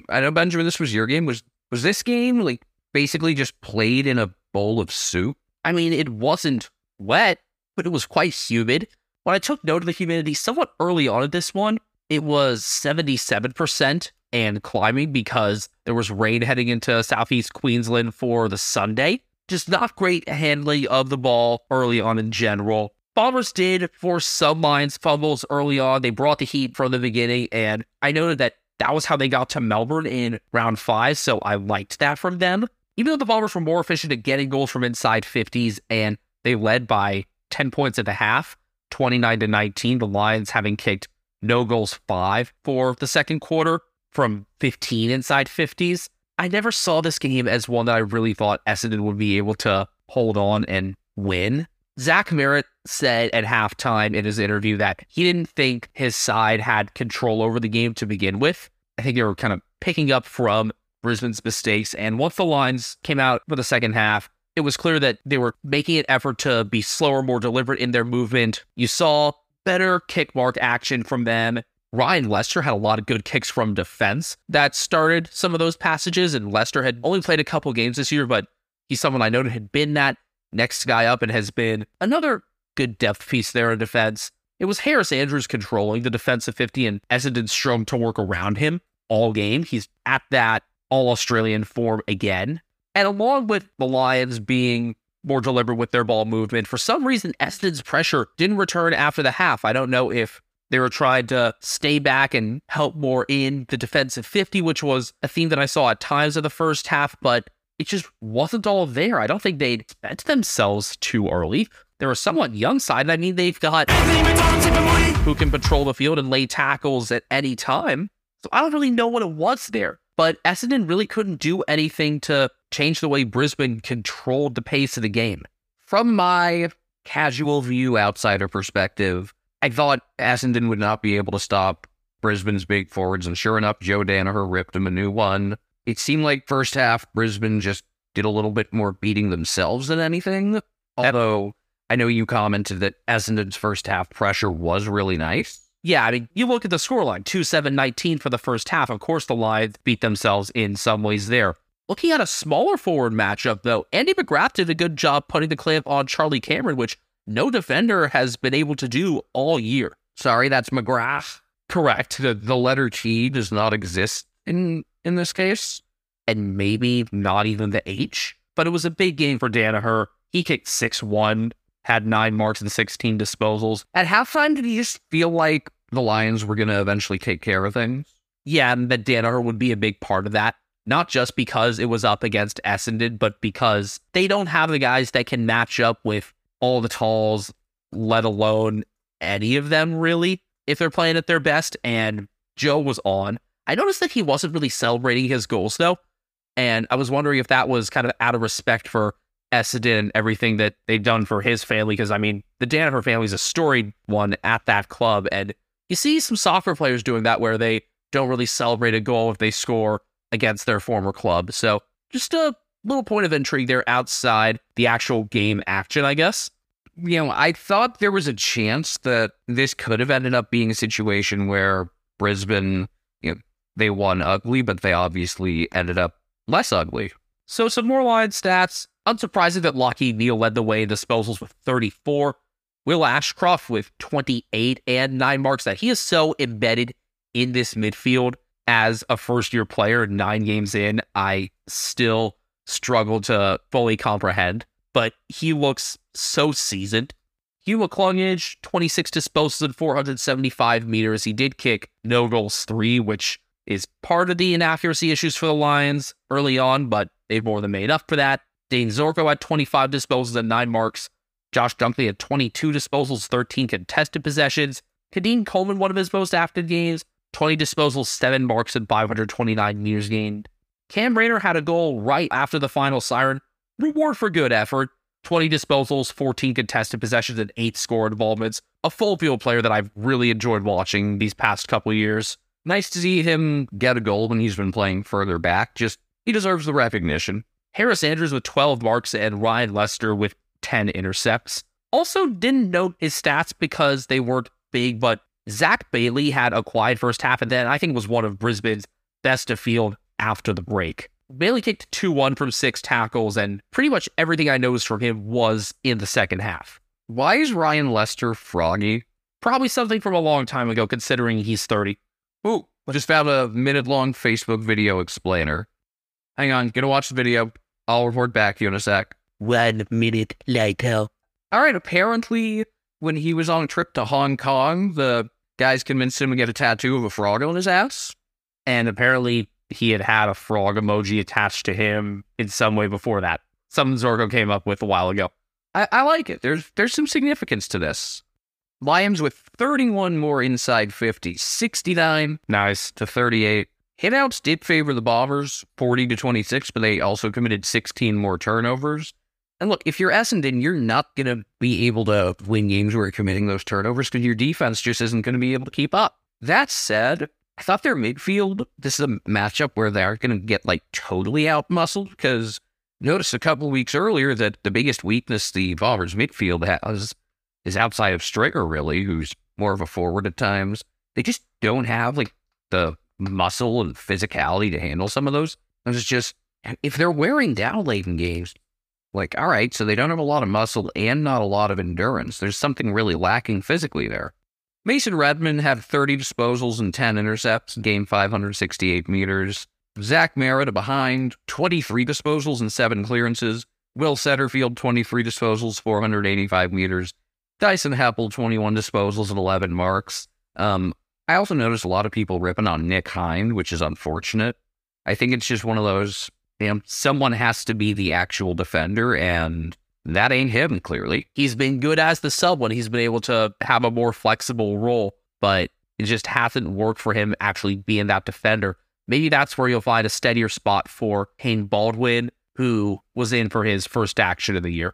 I know, Benjamin, this was your game. Was, was this game like basically just played in a bowl of soup? I mean, it wasn't wet, but it was quite humid. When I took note of the humidity somewhat early on in this one, it was 77% and climbing because there was rain heading into southeast Queensland for the Sunday. Just not great handling of the ball early on in general. Bombers did force some lines fumbles early on. They brought the heat from the beginning, and I noted that that was how they got to Melbourne in round five, so I liked that from them. Even though the Bombers were more efficient at getting goals from inside 50s and they led by 10 points at the half, 29 to 19, the Lions having kicked no goals five for the second quarter from 15 inside 50s. I never saw this game as one that I really thought Essendon would be able to hold on and win. Zach Merrett said at halftime in his interview that he didn't think his side had control over the game to begin with. I think they were kind of picking up from Brisbane's mistakes. And once the lines came out for the second half, it was clear that they were making an effort to be slower, more deliberate in their movement. You saw better kick mark action from them. Ryan Lester had a lot of good kicks from defense that started some of those passages, and Lester had only played a couple games this year, but he's someone I noted had been that next guy up and has been another good depth piece there in defense. It was Harris Andrews controlling the defensive 50 and Essendon strung to work around him all game. He's at that all Australian form again. And along with the Lions being more deliberate with their ball movement, for some reason, Essendon's pressure didn't return after the half. I don't know if they were trying to stay back and help more in the defensive 50, which was a theme that I saw at times of the first half, but it just wasn't all there. I don't think they'd spent themselves too early. They're a somewhat young side. I mean, they've got who can patrol the field and lay tackles at any time. So I don't really know what it was there. But Essendon really couldn't do anything to change the way Brisbane controlled the pace of the game. From my casual view, outsider perspective, I thought Essendon would not be able to stop Brisbane's big forwards, and sure enough, Joe Daniher ripped him a new one. It seemed like first half Brisbane just did a little bit more beating themselves than anything. Although I know you commented that Essendon's first half pressure was really nice. Yeah, I mean, you look at the scoreline 2 7 19 for the first half. Of course, the Lions beat themselves in some ways there. Looking at a smaller forward matchup, though, Andy McGrath did a good job putting the clamp on Charlie Cameron, which no defender has been able to do all year. Sorry, that's McGrath. Correct. The, the letter T does not exist in in this case, and maybe not even the H. But it was a big game for Daniher. He kicked six one, had nine marks and sixteen disposals. At halftime, did he just feel like the Lions were going to eventually take care of things? Yeah, and that Daniher would be a big part of that. Not just because it was up against Essendon, but because they don't have the guys that can match up with all the talls, let alone any of them really, if they're playing at their best. And Joe was on. I noticed that he wasn't really celebrating his goals though. And I was wondering if that was kind of out of respect for Essendon and everything that they've done for his family. Because I mean, the Daniher family is a storied one at that club. And you see some soccer players doing that where they don't really celebrate a goal if they score against their former club. So just a little point of intrigue there outside the actual game action, I guess. You know, I thought there was a chance that this could have ended up being a situation where Brisbane, you know, they won ugly, but they obviously ended up less ugly. So some more line stats. Unsurprising that Lachie Neale led the way in disposals with 34. Will Ashcroft with 28 and nine marks. That he is so embedded in this midfield as a first year player, nine games in. I still struggle to fully comprehend, but he looks so seasoned. Hugh McCluggage, 26 disposals and 475 meters. He did kick no goals three, which is part of the inaccuracy issues for the Lions early on, but they've more than made up for that. Dane Zorko had 25 disposals and nine marks. Josh Dunkley had 22 disposals, 13 contested possessions. Keidean Coleman, one of his most active games, 20 disposals, 7 marks, and 529 meters gained. Cam Rayner had a goal right after the final siren. Reward for good effort. 20 disposals, 14 contested possessions, and 8 score involvements. A full field player that I've really enjoyed watching these past couple years. Nice to see him get a goal when he's been playing further back. Just, he deserves the recognition. Harris Andrews with 12 marks and Ryan Lester with 10 intercepts. Also, didn't note his stats because they weren't big, but Zach Bailey had a quiet first half and then I think was one of Brisbane's best to field after the break. Bailey kicked 2 1 from six tackles, and pretty much everything I noticed from him was in the second half. Why is Ryan Lester froggy? Probably something from a long time ago, considering he's 30. Ooh, just found a minute long Facebook video explainer. Hang on, gonna watch the video. I'll report back to you in a sec. One minute later. All right, apparently, when he was on a trip to Hong Kong, the guys convinced him to get a tattoo of a frog on his ass. And apparently, he had had a frog emoji attached to him in some way before that. Something Zorko came up with a while ago. I, I like it. There's there's some significance to this. Lions with 31 more inside 50, 69 nice to 38. Hitouts did favor the Bombers 40 to 26, but they also committed 16 more turnovers. And look, if you're Essendon, you're not going to be able to win games where you're committing those turnovers because your defense just isn't going to be able to keep up. That said, I thought their midfield, this is a matchup where they aren't going to get like totally out muscled because notice a couple weeks earlier that the biggest weakness the Bombers midfield has is outside of Stringer, really, who's more of a forward at times. They just don't have like the muscle and physicality to handle some of those. And it's just, if they're wearing down late in games, like, all right, so they don't have a lot of muscle and not a lot of endurance. There's something really lacking physically there. Mason Redman had 30 disposals and 10 intercepts, game 568 meters. Zach Merrett behind, 23 disposals and 7 clearances. Will Setterfield, 23 disposals, 485 meters. Dyson Heppell, 21 disposals and 11 marks. Um, I also noticed a lot of people ripping on Nick Hind, which is unfortunate. I think it's just one of those you know, someone has to be the actual defender, and that ain't him, clearly. He's been good as the sub when he's been able to have a more flexible role, but it just hasn't worked for him actually being that defender. Maybe that's where you'll find a steadier spot for Hayne Baldwin, who was in for his first action of the year.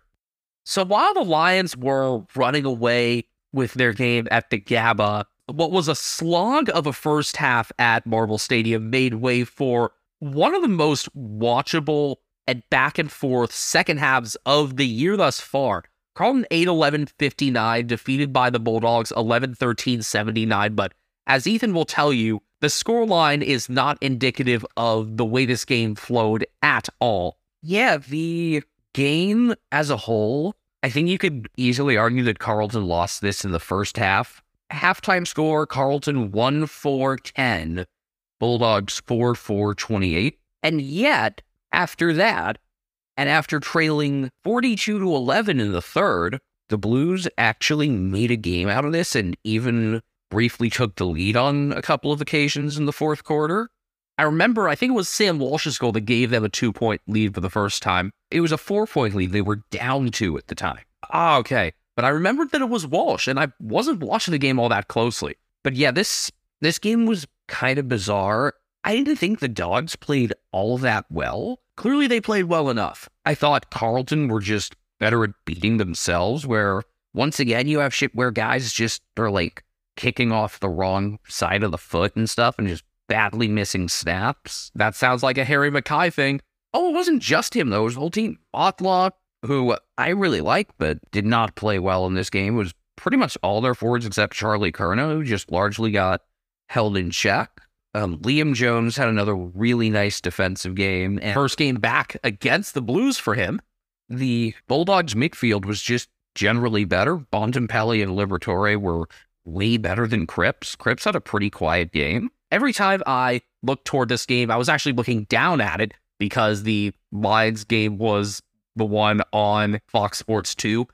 So while the Lions were running away with their game at the Gabba, what was a slog of a first half at Marvel Stadium made way for one of the most watchable and back and forth second halves of the year thus far. Carlton 8 11 59, defeated by the Bulldogs 11 13 79. But as Ethan will tell you, the scoreline is not indicative of the way this game flowed at all. Yeah, the game as a whole, I think you could easily argue that Carlton lost this in the first half. Halftime score Carlton 1 4 10, Bulldogs 4 4 28. And yet, after that, and after trailing 42 to 11 in the third, the Blues actually made a game out of this and even briefly took the lead on a couple of occasions in the fourth quarter. I remember, I think it was Sam Walsh's goal that gave them a two point lead for the first time. It was a four point lead. They were down two at the time. Ah, okay. But I remembered that it was Walsh, and I wasn't watching the game all that closely. But yeah, this this game was kind of bizarre. I didn't think the Dogs played all that well. Clearly, they played well enough. I thought Carlton were just better at beating themselves, where once again, you have shit where guys just are like kicking off the wrong side of the foot and stuff and just badly missing snaps. That sounds like a Harry McKay thing. Oh, it wasn't just him, though. It was the whole team. Otlaw, who I really like, but did not play well in this game, was pretty much all their forwards except Charlie Curnow, who just largely got held in check. Um, Liam Jones had another really nice defensive game. And First game back against the Blues for him. The Bulldogs midfield was just generally better. Bontempelli and Liberatore were way better than Cripps. Cripps had a pretty quiet game. Every time I looked toward this game, I was actually looking down at it because the Lions game was the one on Fox Sports 2.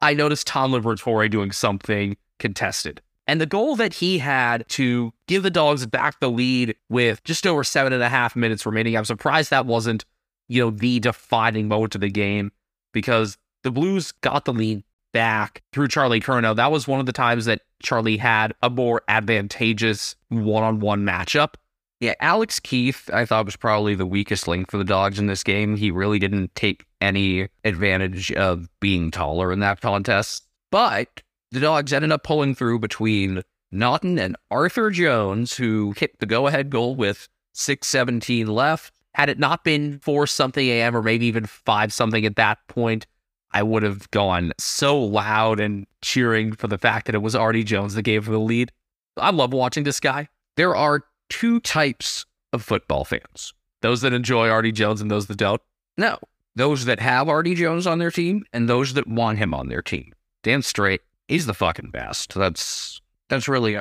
I noticed Tom Liberatore doing something contested. And the goal that he had to give the dogs back the lead with just over seven and a half minutes remaining, I'm surprised that wasn't, you know, the defining moment of the game because the Blues got the lead back through Charlie Curnow. That was one of the times that Charlie had a more advantageous one on one matchup. Yeah, Alex Keath, I thought was probably the weakest link for the Dogs in this game. He really didn't take any advantage of being taller in that contest. But the Dogs ended up pulling through between Naughton and Arthur Jones, who hit the go ahead goal with 617 left. Had it not been for something AM or maybe even five something at that point, I would have gone so loud and cheering for the fact that it was Artie Jones that gave the lead. I love watching this guy. There are two types of football fans those that enjoy Artie Jones and those that don't. No, those that have Artie Jones on their team and those that want him on their team. Dan Straight, he's the fucking best. That's that's really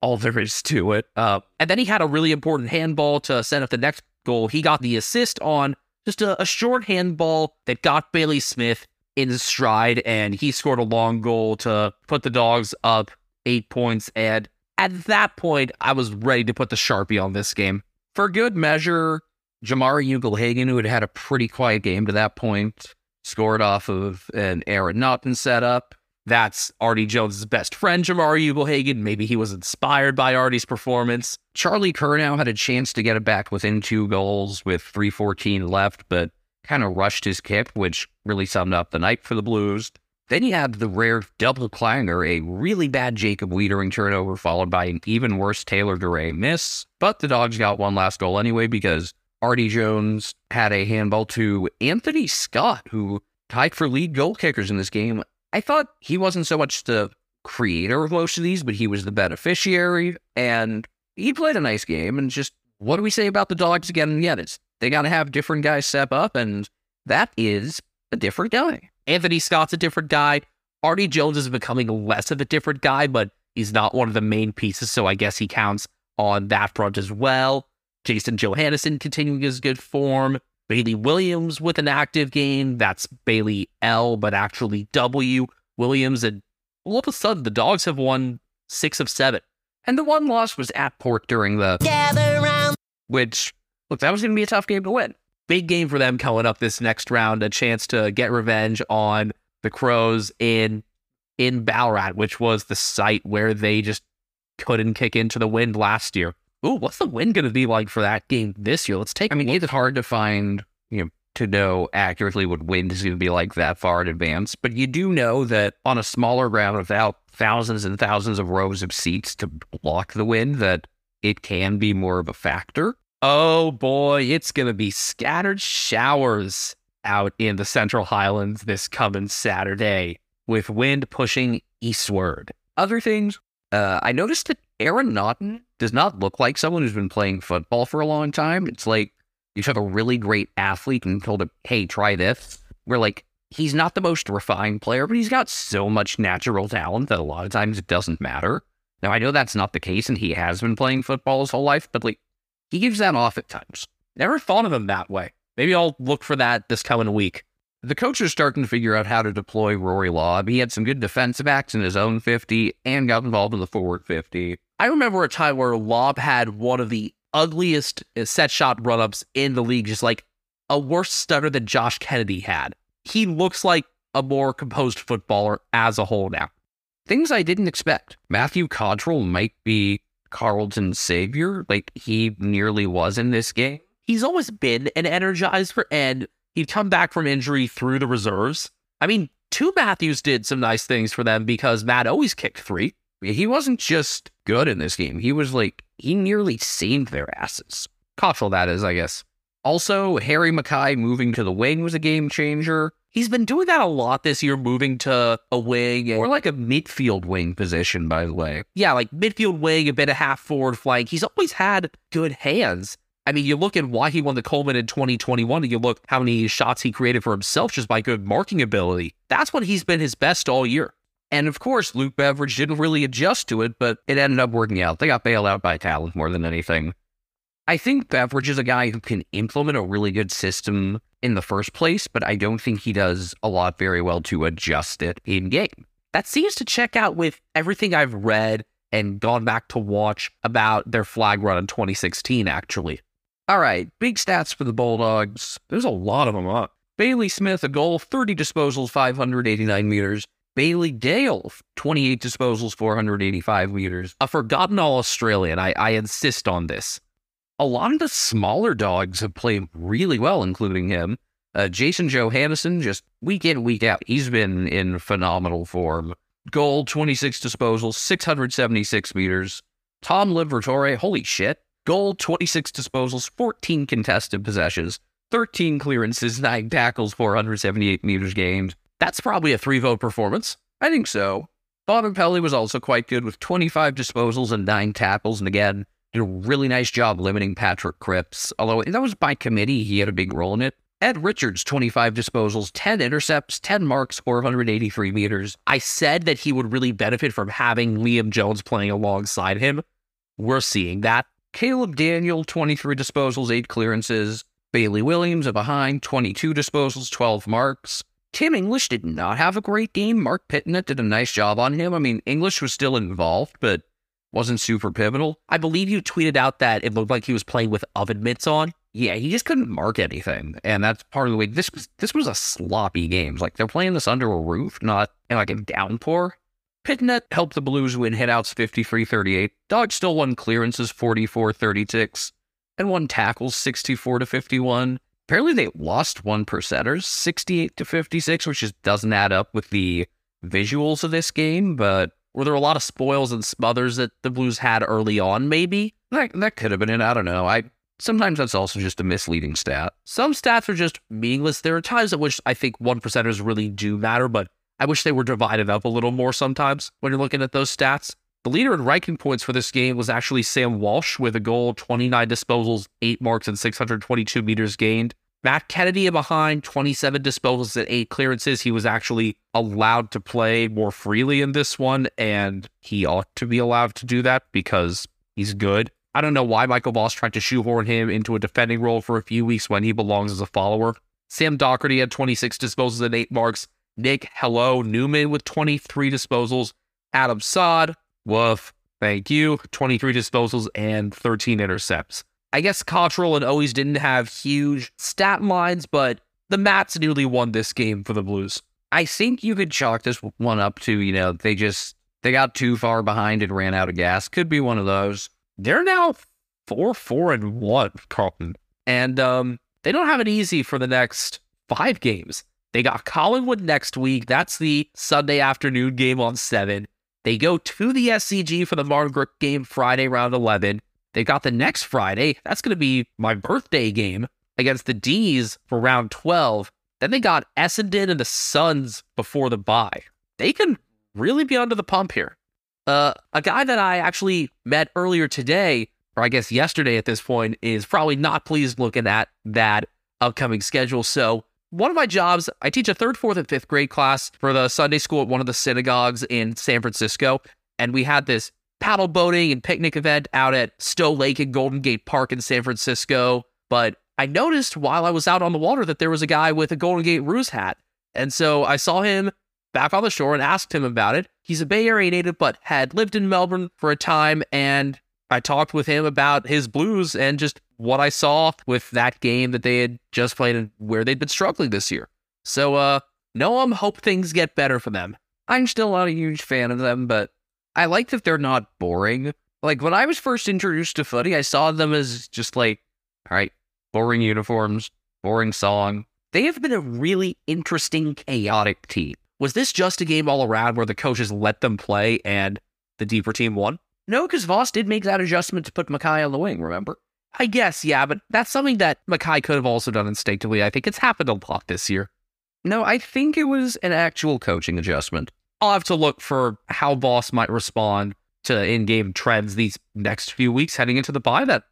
all there is to it. Uh, and then he had a really important handball to set up the next goal. He got the assist on just a, a short handball that got Bailey Smith in stride, and he scored a long goal to put the dogs up eight points. And at that point, I was ready to put the Sharpie on this game. For good measure, Jamarra Ugle-Hagan, who had had a pretty quiet game to that point, scored off of an Aaron Naughton setup. That's Artie Jones' best friend, Jamarra Ugle-Hagan. Maybe he was inspired by Artie's performance. Charlie Curnow had a chance to get it back within two goals with 314 left, but kind of rushed his kick, which really summed up the night for the Blues. Then you had the rare double clanger, a really bad Jacob Weitering turnover, followed by an even worse Taylor Duryea miss. But the Dogs got one last goal anyway because Artie Jones had a handball to Anthony Scott, who tied for lead goal kickers in this game. I thought he wasn't so much the creator of most of these, but he was the beneficiary, and he played a nice game. And just what do we say about the Dogs again and yet? It's they got to have different guys step up, and that is a different guy. Anthony Scott's a different guy. Artie Jones is becoming less of a different guy, but he's not one of the main pieces, so I guess he counts on that front as well. Jason Johannisen continuing his good form. Bailey Williams with an active game. That's Bailey L, but actually W. Williams. And all of a sudden, the Dogs have won six of seven. And the one loss was at Port during the Gather round. which look, that was going to be a tough game to win. big game for them coming up this next round, a chance to get revenge on the Crows in in Ballarat, which was the site where they just couldn't kick into the wind last year. Ooh, what's the wind going to be like for that game this year? Let's take. I mean, it's hard to find, you know, to know accurately what wind is going to be like that far in advance, but you do know that on a smaller ground without thousands and thousands of rows of seats to block the wind, that it can be more of a factor. Oh boy, it's going to be scattered showers out in the Central Highlands this coming Saturday with wind pushing eastward. Other things, uh, I noticed that Aaron Naughton does not look like someone who's been playing football for a long time. It's like you have a really great athlete and told him, hey, try this. We're like, he's not the most refined player, but he's got so much natural talent that a lot of times it doesn't matter. Now, I know that's not the case, and he has been playing football his whole life, but like, he gives that off at times. Never thought of him that way. Maybe I'll look for that this coming week. The coach is starting to figure out how to deploy Rory Lobb. He had some good defensive acts in his own 50 and got involved in the forward 50. I remember a time where Lobb had one of the ugliest uh, set shot run ups in the league, just like a worse stutter than Josh Kennedy had. He looks like a more composed footballer as a whole now. Things I didn't expect. Matthew Cottrell might be Carlton's savior, like he nearly was in this game. He's Owies been an energizer, and he'd come back from injury through the reserves. I mean, two Matthews did some nice things for them because Matt always kicked three. He wasn't just good in this game. He was like, he nearly saved their asses. Cottrell, that is, I guess. Also, Harry McKay moving to the wing was a game changer. He's been doing that a lot this year, moving to a wing or like a midfield wing position, by the way. Yeah, like midfield wing, a bit of half forward flank. He's always had good hands. I mean, you look at why he won the Coleman in 2021, and you look how many shots he created for himself just by good marking ability. That's when he's been his best all year. And of course, Luke Beveridge didn't really adjust to it, but it ended up working out. They got bailed out by talent more than anything. I think Beveridge is a guy who can implement a really good system in the first place, but I don't think he does a lot very well to adjust it in game. That seems to check out with everything I've read and gone back to watch about their flag run in 2016, actually. All right, big stats for the Bulldogs. There's a lot of them up. Bailey Smith, a goal, 30 disposals, 589 meters. Bailey Dale, 28 disposals, 485 meters. A forgotten All Australian. I, I insist on this. A lot of the smaller dogs have played really well, including him. Uh, Jason Johannisen, just week in, week out, he's been in phenomenal form. Goal, 26 disposals, 676 meters. Tom Liberatore, holy shit, Goal, 26 disposals, 14 contested possessions, 13 clearances, 9 tackles, 478 meters gained. That's probably a three vote performance. I think so. Bontempelli was also quite good with 25 disposals and 9 tackles, and again, did a really nice job limiting Patrick Cripps. Although that was by committee, he had a big role in it. Ed Richards, 25 disposals, 10 intercepts, 10 marks, 483 meters. I said that he would really benefit from having Liam Jones playing alongside him. We're seeing that. Caleb Daniel, 23 disposals, 8 clearances. Bailey Williams, a behind, 22 disposals, 12 marks. Tim English did not have a great game. Marc Pittonet did a nice job on him. I mean, English was still involved, but wasn't super pivotal. I believe you tweeted out that it looked like he was playing with oven mitts on. Yeah, he just couldn't mark anything, and that's part of the way. This was this was a sloppy game. Like they're playing this under a roof, not in like a downpour. Pittonet helped the Blues win hitouts 53-38. Dog still won clearances 44-36 and won tackles 64 to 51. Apparently they lost one percenters 68 to 56, which just doesn't add up with the visuals of this game, but were there a lot of spoils and smothers that the Blues had early on, maybe? That, that could have been it. I don't know. I sometimes that's also just a misleading stat. Some stats are just meaningless. There are times at which I think one percenters really do matter, but I wish they were divided up a little more sometimes when you're looking at those stats. The leader in ranking points for this game was actually Sam Walsh with a goal, 29 disposals, 8 marks, and 622 meters gained. Matt Kennedy behind, 27 disposals and 8 clearances. He was actually allowed to play more freely in this one, and he ought to be allowed to do that because he's good. I don't know why Michael Voss tried to shoehorn him into a defending role for a few weeks when he belongs as a follower. Sam Docherty had 26 disposals and 8 marks. Nick Hello Newman with 23 disposals. Adam Saad, woof, thank you, 23 disposals and 13 intercepts. I guess Cottrell and Owies didn't have huge stat lines, but the Mats nearly won this game for the Blues. I think you could chalk this one up to, you know, they just they got too far behind and ran out of gas. Could be one of those. They're now four, four, and one, Carlton. And um, they don't have it easy for the next five games. They got Collingwood next week. That's the Sunday afternoon game on seven. They go to the SCG for the Martin Margaret game Friday, round 11. They got the next Friday. That's going to be my birthday game against the D's for round 12. Then they got Essendon and the Suns before the bye. They can really be under the pump here. Uh, a guy that I actually met earlier today, or I guess yesterday at this point, is probably not pleased looking at that upcoming schedule. So, one of my jobs, I teach a third, fourth, and fifth grade class for the Sunday school at one of the synagogues in San Francisco. And we had this paddle boating and picnic event out at Stowe Lake and Golden Gate Park in San Francisco. But I noticed while I was out on the water that there was a guy with a Golden Gate Roos hat. And so I saw him back on the shore and asked him about it. He's a Bay Area native, but had lived in Melbourne for a time. And I talked with him about his blues and just what I saw with that game that they had just played and where they'd been struggling this year. So, uh, Noam, hope things get better for them. I'm still not a huge fan of them, but I like that they're not boring. Like when I was first introduced to footy, I saw them as just like, all right, boring uniforms, boring song. They have been a really interesting, chaotic team. Was this just a game all around where the coaches let them play and the deeper team won? No, because Voss did make that adjustment to put McKay on the wing, remember? I guess, yeah, but that's something that McKay could have also done instinctively. I think it's happened a lot this year. No, I think it was an actual coaching adjustment. I'll have to look for how Voss might respond to in-game trends these next few weeks heading into the bye That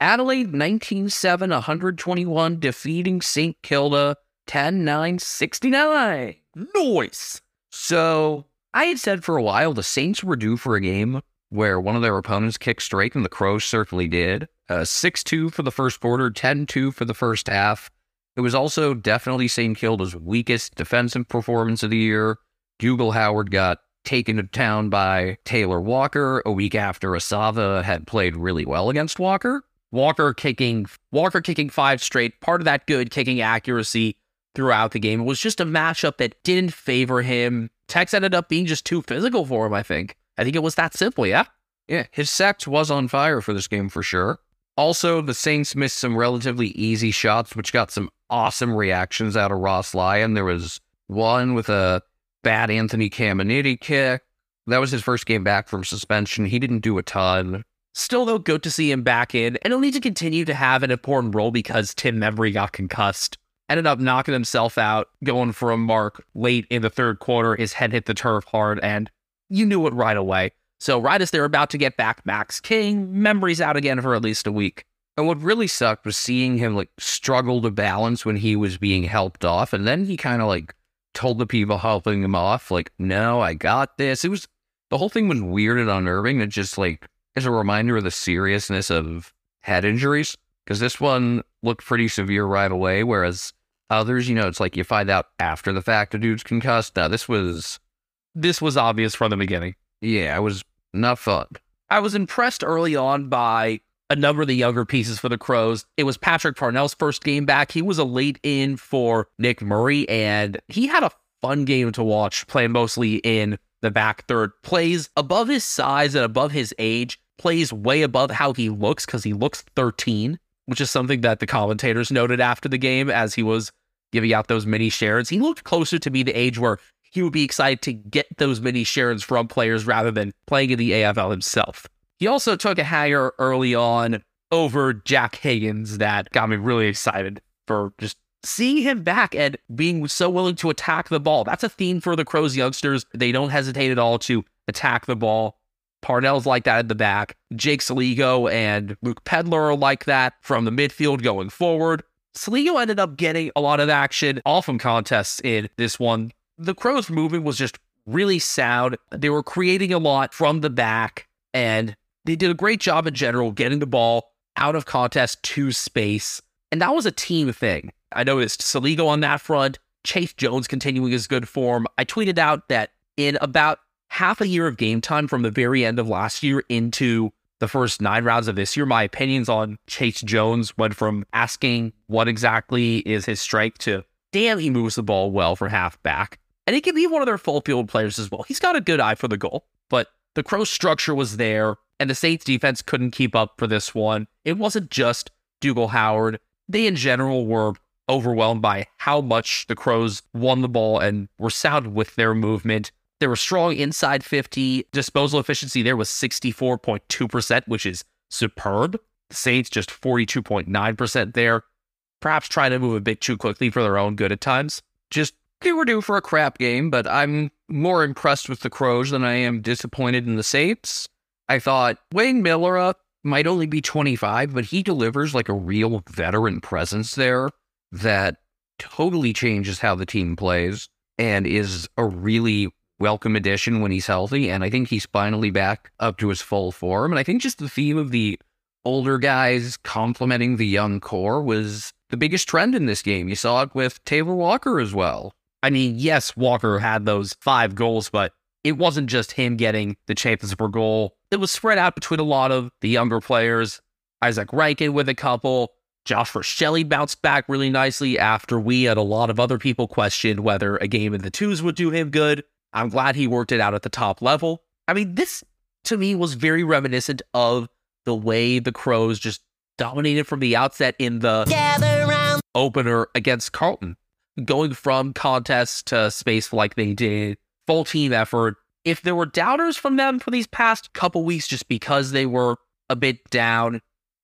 Adelaide 19-7, 121, defeating St. Kilda 10-9, 69. Noise. So I had said for a while the Saints were due for a game where one of their opponents kicked straight, and the Crows certainly did. Uh, 6 2 for the first quarter, 10 2 for the first half. It was also definitely St. Kilda's weakest defensive performance of the year. Dougal Howard got taken to town by Taylor Walker a week after Asava had played really well against Walker. Walker kicking Walker kicking five straight, part of that good kicking accuracy throughout the game. It was just a matchup that didn't favor him. Tex ended up being just too physical for him, I think. I think it was that simple, yeah? Yeah, his sex was on fire for this game for sure. Also, the Saints missed some relatively easy shots, which got some awesome reactions out of Ross Lyon. There was one with a bad Anthony Caminiti kick. That was his first game back from suspension. He didn't do a ton. Still, though, good to see him back in, and he'll need to continue to have an important role because Tim Membrey got concussed. Ended up knocking himself out, going for a mark late in the third quarter. His head hit the turf hard, and you knew it right away. So, right as they're about to get back Max King, Membrey's out again for at least a week. And what really sucked was seeing him like struggle to balance when he was being helped off. And then he kind of like told the people helping him off, like, no, I got this. It was the whole thing was weird and unnerving. It just like is a reminder of the seriousness of head injuries. Because this one looked pretty severe right away, whereas others, you know, it's like you find out after the fact a dude's concussed. Now this was this was obvious from the beginning. Yeah, I was not fun. I was impressed early on by a number of the younger pieces for the Crows. It was Patrick Parnell's first game back. He was a late in for Nick Murray, and he had a fun game to watch, playing mostly in the back third. Plays above his size and above his age, plays way above how he looks because he looks 13, which is something that the commentators noted after the game as he was giving out those mini shares. He looked closer to be the age where he would be excited to get those mini shares from players rather than playing in the AFL himself. He also took a hanger early on over Jack Higgins that got me really excited for just seeing him back and being so willing to attack the ball. That's a theme for the Crows youngsters. They don't hesitate at all to attack the ball. Parnell's like that at the back. Jake Soligo and Luke Pedlar are like that from the midfield going forward. Soligo ended up getting a lot of action all from contests in this one the Crows' movement was just really sound. They were creating a lot from the back, and they did a great job in general getting the ball out of contest to space. And that was a team thing. I noticed Soligo on that front, Chayce Jones continuing his good form. I tweeted out that in about half a year of game time from the very end of last year into the first nine rounds of this year, my opinions on Chayce Jones went from asking what exactly is his strike to damn, he moves the ball well for halfback. And he can be one of their full field players as well. He's got a good eye for the goal, but the Crows structure was there, and the Saints defense couldn't keep up for this one. It wasn't just Dougal Howard. They, in general, were overwhelmed by how much the Crows won the ball and were sound with their movement. They were strong inside 50. Disposal efficiency there was 64.2%, which is superb. The Saints just 42.9% there. Perhaps trying to move a bit too quickly for their own good at times. Just they were due for a crap game, but I'm more impressed with the Crows than I am disappointed in the Saints. I thought Wayne Milera uh, might only be 25, but he delivers like a real veteran presence there that totally changes how the team plays and is a really welcome addition when he's healthy. And I think he's finally back up to his full form. And I think just the theme of the older guys complementing the young core was the biggest trend in this game. You saw it with Taylor Walker as well. I mean, yes, Walker had those five goals, but it wasn't just him getting the chances for goal. It was spread out between a lot of the younger players. Izak Rankine with a couple. Josh Rachele bounced back really nicely after we and a lot of other people questioned whether a game in the twos would do him good. I'm glad he worked it out at the top level. I mean, this to me was very reminiscent of the way the Crows just dominated from the outset in the opener against Carlton going from contest to space like they did, full team effort. If there were doubters from them for these past couple weeks just because they were a bit down,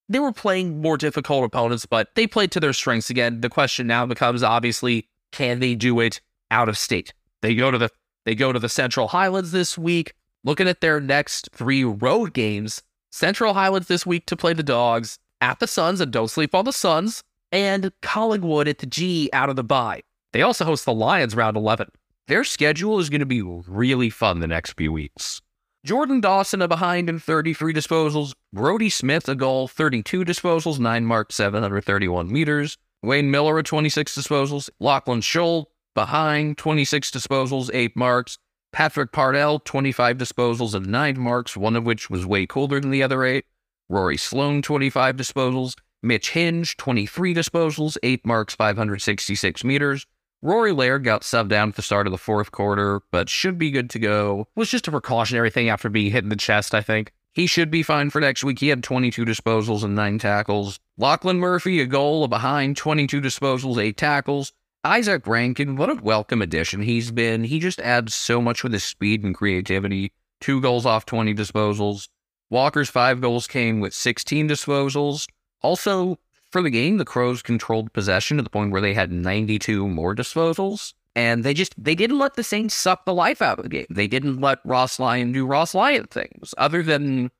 they were playing more difficult opponents, but they played to their strengths again. The question now becomes obviously, can they do it out of state? They go to the they go to the Central Highlands this week. Looking at their next three road games, Central Highlands this week to play the Dogs, at the Suns, and don't sleep on the Suns, and Collingwood at the G out of the bye. They also host the Lions round 11. Their schedule is going to be really fun the next few weeks. Jordan Dawson a behind in 33 disposals. Brodie Smith a goal, 32 disposals, 9 marked, 731 meters. Wayne Milera at 26 disposals. Lachlan Sholl behind, 26 disposals, 8 marks. Patrick Parnell, 25 disposals and 9 marks, one of which was way colder than the other 8. Rory Sloane, 25 disposals. Mitch Hinge, 23 disposals, 8 marks, 566 meters. Rory Laird got subbed down at the start of the fourth quarter, but should be good to go. Was just a precautionary thing after being hit in the chest, I think. He should be fine for next week. He had 22 disposals and 9 tackles. Lachlan Murphy, a goal, a behind, 22 disposals, 8 tackles. Izak Rankine, what a welcome addition he's been. He just adds so much with his speed and creativity. Two goals off 20 disposals. Walker's five goals came with 16 disposals. Also, for the game, the Crows controlled possession to the point where they had 92 more disposals. And they just they didn't let the Saints suck the life out of the game. They didn't let Ross Lyon do Ross Lyon things, other than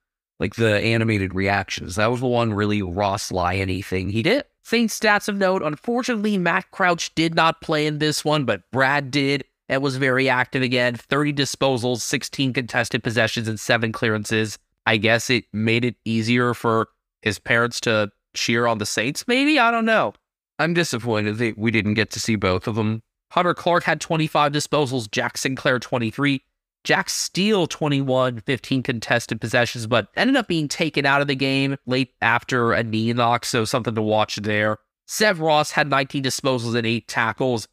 like the animated reactions. That was the one really Ross Lyon thing he did. Saints stats of note. Unfortunately, Matt Crouch did not play in this one, but Brad did and was very active again. 30 disposals, 16 contested possessions, and seven clearances. I guess it made it easier for his parents to cheer on the Saints, maybe? I don't know. I'm disappointed that we didn't get to see both of them. Hunter Clark had 25 disposals, Jack Sinclair 23, Jack Steele 21, 15 contested possessions, but ended up being taken out of the game late after a knee knock, so something to watch there. Seb Ross had 19 disposals and 8 tackles.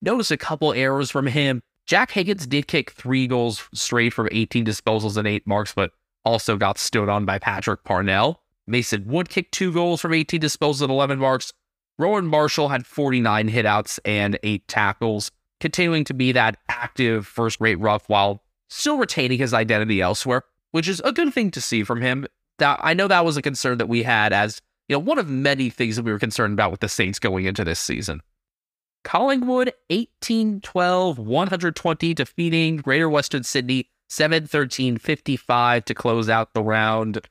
Notice a couple errors from him. Jack Higgins did kick three goals straight from 18 disposals and 8 marks, but also got stood on by Patrick Parnell. Mason Wood kicked two goals from 18 disposals and 11 marks. Rowan Marshall had 49 hitouts and eight tackles, continuing to be that active first rate rough while still retaining his identity elsewhere, which is a good thing to see from him. That I know that was a concern that we had as you know one of many things that we were concerned about with the Saints going into this season. Collingwood 18-12, 120 defeating Greater Western Sydney 7-13-55 to close out the round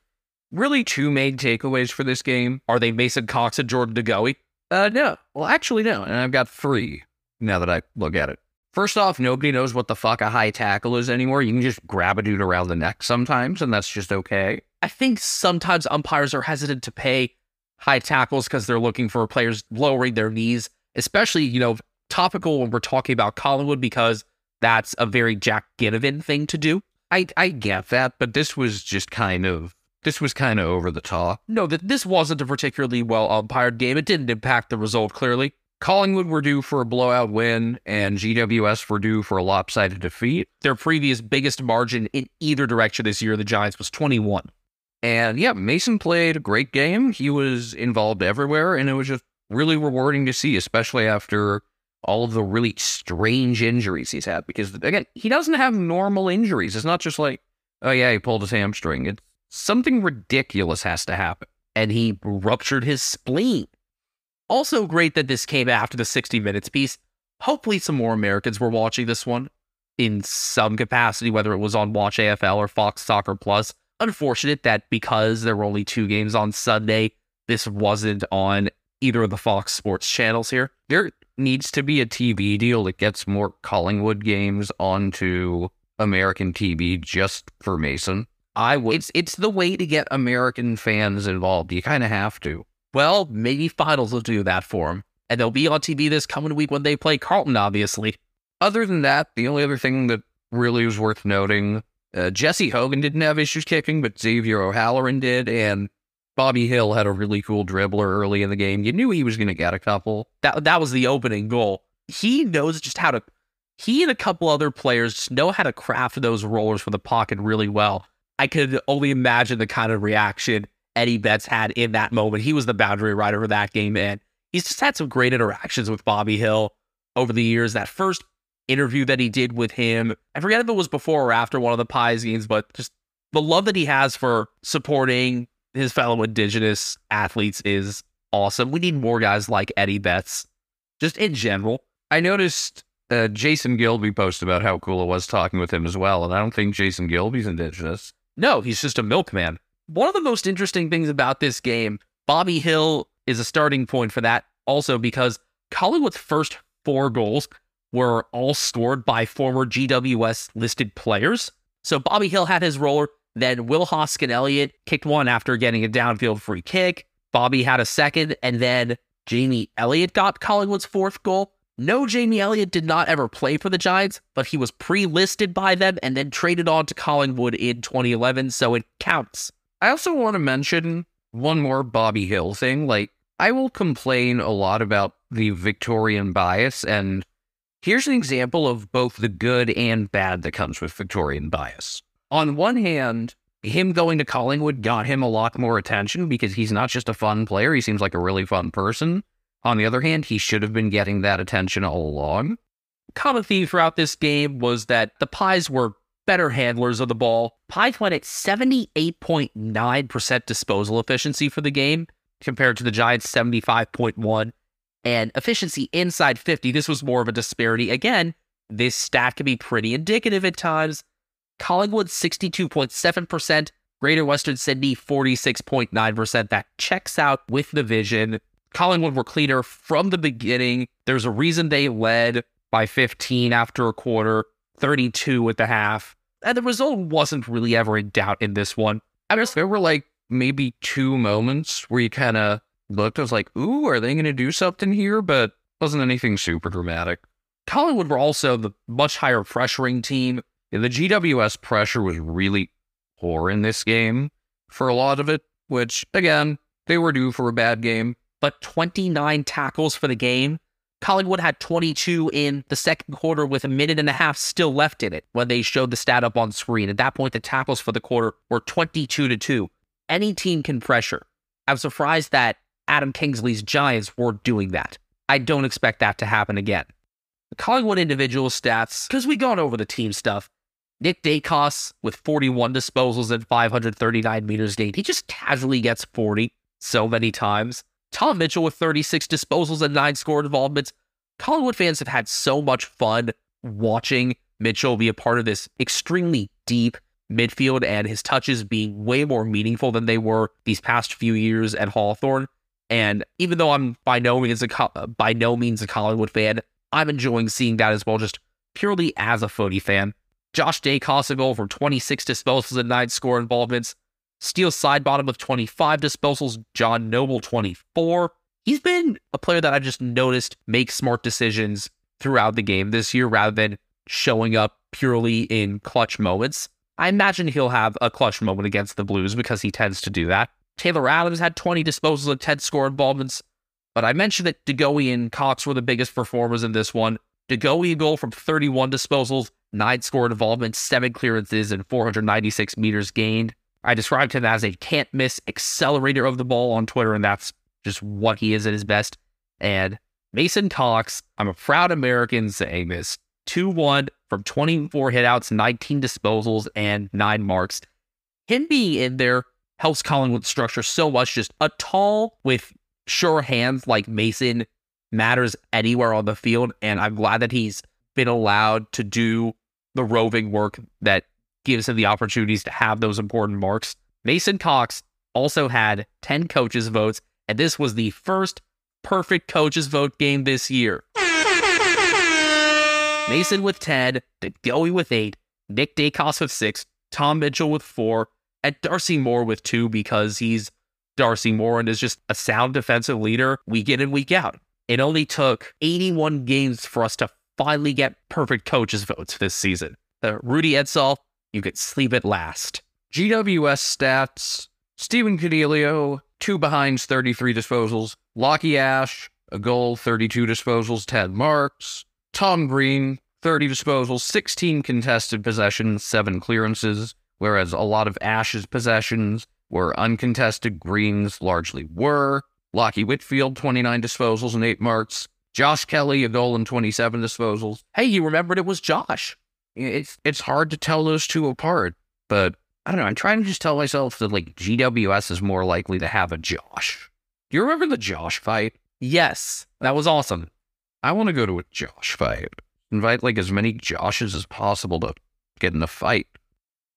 really two main takeaways for this game. Are they Mason Cox and Jordan De Goey? Uh, no. Well, actually, no. And I've got three now that I look at it. First off, nobody knows what the fuck a high tackle is anymore. You can just grab a dude around the neck sometimes, and that's just okay. I think sometimes umpires are hesitant to pay high tackles because they're looking for players lowering their knees, especially, you know, topical when we're talking about Collingwood because that's a very Jack Ginnivan thing to do. I, I get that, but this was just kind of this was kind of over the top. No, that this wasn't a particularly well umpired game. It didn't impact the result clearly. Collingwood were due for a blowout win, and GWS were due for a lopsided defeat. Their previous biggest margin in either direction this year, the Giants, was 21. And yeah, Mason played a great game. He was involved everywhere, and it was just really rewarding to see, especially after all of the really strange injuries he's had. Because again, he doesn't have normal injuries. It's not just like, oh yeah, he pulled his hamstring. It's something ridiculous has to happen. And he ruptured his spleen. Also, great that this came after the 60 minutes piece. Hopefully, some more Americans were watching this one in some capacity, whether it was on Watch AFL or Fox Soccer Plus. Unfortunate that because there were only two games on Sunday, this wasn't on either of the Fox Sports channels here. There needs to be a TV deal that gets more Collingwood games onto American TV just for Mason. I would. It's it's the way to get American fans involved. You kind of have to. Well, maybe finals will do that for them, And they'll be on TV this coming week when they play Carlton, obviously. Other than that, the only other thing that really was worth noting uh, Jesse Hogan didn't have issues kicking, but Xavier O'Halloran did. And Bobby Hill had a really cool dribbler early in the game. You knew he was going to get a couple. That, that was the opening goal. He knows just how to. He and a couple other players know how to craft those rollers for the pocket really well. I could only imagine the kind of reaction Eddie Betts had in that moment. He was the boundary rider for that game, and he's just had some great interactions with Bobby Hill over the years. That first interview that he did with him, I forget if it was before or after one of the Pies games, but just the love that he has for supporting his fellow Indigenous athletes is awesome. We need more guys like Eddie Betts, just in general. I noticed uh, Jason Gilby posted about how cool it was talking with him as well, and I don't think Jason Gilby's Indigenous. No, he's just a milkman. One of the most interesting things about this game, Bobby Hill is a starting point for that also because Collingwood's first four goals were all scored by former GWS listed players. So Bobby Hill had his roller, then Will Hoskin Elliott kicked one after getting a downfield free kick. Bobby had a second, and then Jamie Elliott got Collingwood's fourth goal. No, Jamie Elliott did not ever play for the Giants, but he was pre listed by them and then traded on to Collingwood in 2011, so it counts. I also want to mention one more Bobby Hill thing. Like, I will complain a lot about the Victorian bias, and here's an example of both the good and bad that comes with Victorian bias. On one hand, him going to Collingwood got him a lot more attention because he's not just a fun player, he seems like a really fun person. On the other hand, he should have been getting that attention all along. Common theme throughout this game was that the Pies were better handlers of the ball. Pies went at 78.9% disposal efficiency for the game compared to the Giants' 75.1 and efficiency inside 50. This was more of a disparity. Again, this stat can be pretty indicative at times. Collingwood 62.7%, Greater Western Sydney 46.9%. That checks out with the vision. Collingwood were cleaner from the beginning. There's a reason they led by 15 after a quarter, 32 at the half. And the result wasn't really ever in doubt in this one. I guess there were like maybe two moments where you kind of looked, I was like, ooh, are they going to do something here? But wasn't anything super dramatic. Collingwood were also the much higher pressuring team. The GWS pressure was really poor in this game for a lot of it, which, again, they were due for a bad game but 29 tackles for the game. Collingwood had 22 in the second quarter with a minute and a half still left in it when they showed the stat up on screen. At that point, the tackles for the quarter were 22 to 2. Any team can pressure. I'm surprised that Adam Kingsley's Giants were doing that. I don't expect that to happen again. The Collingwood individual stats, because we gone over the team stuff. Nick Daicos with 41 disposals and 539 meters gained. He just casually gets 40 so many times. Tom Mitchell with 36 disposals and nine score involvements. Collingwood fans have had so much fun watching Mitchell be a part of this extremely deep midfield and his touches being way more meaningful than they were these past few years at Hawthorn. And even though I'm by no means a by no means a Collingwood fan, I'm enjoying seeing that as well, just purely as a footy fan. Josh Daicos goal from 26 disposals and nine score involvements. Steele Sidebottom with 25 disposals, John Noble 24. He's been a player that I've just noticed make smart decisions throughout the game this year rather than showing up purely in clutch moments. I imagine he'll have a clutch moment against the Blues because he tends to do that. Taylor Adams had 20 disposals and 10 score involvements, but I mentioned that DeGoey and Cox were the biggest performers in this one. DeGoey a goal from 31 disposals, 9 score involvements, 7 clearances, and 496 meters gained. I described him as a can't miss accelerator of the ball on Twitter, and that's just what he is at his best. And Mason Cox, I'm a proud American saying this 2 1 from 24 hitouts, 19 disposals, and 9 marks. Him being in there helps Collingwood structure so much. Just a tall with sure hands like Mason matters anywhere on the field. And I'm glad that he's been allowed to do the roving work that gives him the opportunities to have those important marks. Mason Cox also had 10 coaches' votes, and this was the first perfect coaches' vote game this year. Mason with 10, DeGoey with 8, Nick Daicos with 6, Tom Mitchell with 4, and Darcy Moore with 2 because he's Darcy Moore and is just a sound defensive leader week in and week out. It only took 81 games for us to finally get perfect coaches' votes this season. The Rudy Edsall, you could sleep at last. GWS stats Stephen Coniglio, two behinds, 33 disposals. Lachie Ash, a goal, 32 disposals, 10 marks. Tom Green, 30 disposals, 16 contested possessions, 7 clearances, whereas a lot of Ash's possessions were uncontested. Green's largely were. Lachie Whitfield, 29 disposals and 8 marks. Josh Kelly, a goal and 27 disposals. Hey, you remembered it was Josh. It's, it's hard to tell those two apart, but I don't know. I'm trying to just tell myself that, like, GWS is more likely to have a Josh. Do you remember the Josh fight? Yes, that was awesome. I want to go to a Josh fight. Invite like as many Joshes as possible to get in the fight.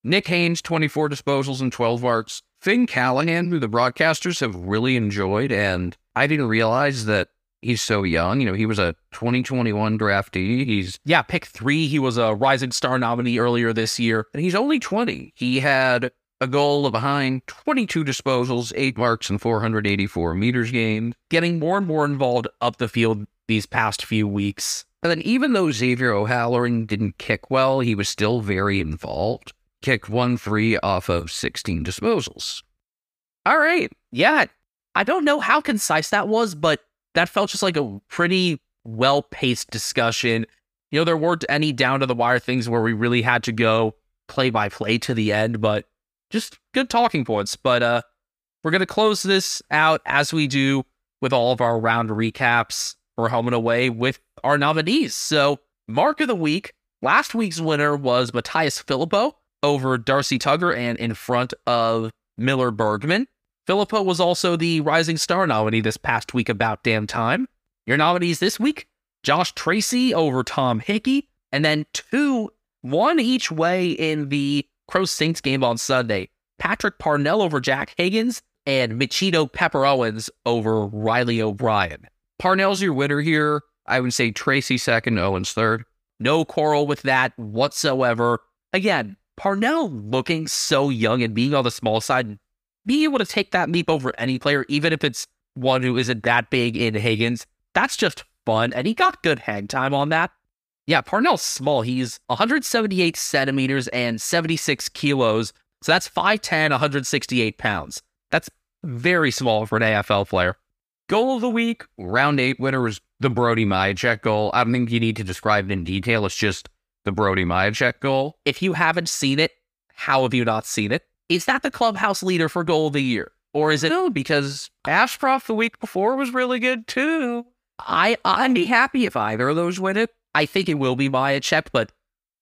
Nick Haynes, 24 disposals and 12 marks. Finn Callaghan, who the broadcasters have really enjoyed, and I didn't realize that he's so young. You know, he was a 2021 draftee. He's, yeah, pick three. He was a Rising Star nominee earlier this year, and he's only 20. He had a goal of behind, 22 disposals, 8 marks, and 484 meters gained, getting more and more involved up the field these past few weeks. And then even though Xavier O'Halloran didn't kick well, he was still very involved. Kicked 1 3 off of 16 disposals. All right. Yeah. I don't know how concise that was, but that felt just like a pretty well paced discussion. You know, there weren't any down to the wire things where we really had to go play by play to the end, but just good talking points. But uh we're gonna close this out as we do with all of our round recaps for home and away with our nominees. So mark of the week. Last week's winner was Mattaes Phillipou over Darcy Tugger and in front of Miller Bergman. Phillipou was also the Rising Star nominee this past week about damn time. Your nominees this week Josh Treacy over Tom Hickey, and then two, one each way in the Crow Saints game on Sunday. Patrick Parnell over Jack Higgins, and Michito Pepper Owens over Riley O'Brien. Parnell's your winner here. I would say Treacy second, Owens third. No quarrel with that whatsoever. Again, Parnell looking so young and being on the small side, being able to take that leap over any player, even if it's one who isn't that big in Higgins, that's just fun. And he got good hang time on that. Yeah, Parnell's small. He's 178 centimeters and 76 kilos. So that's 5'10, 168 pounds. That's very small for an AFL player. Goal of the week, round eight winner was the Brody Mihocek goal. I don't think you need to describe it in detail. It's just the Brody Mihocek goal. If you haven't seen it, how have you not seen it? Is that the clubhouse leader for goal of the year? Or is it no? Because Ashcroft the week before was really good too. I I'd be happy if either of those win it. I think it will be Mihocek, but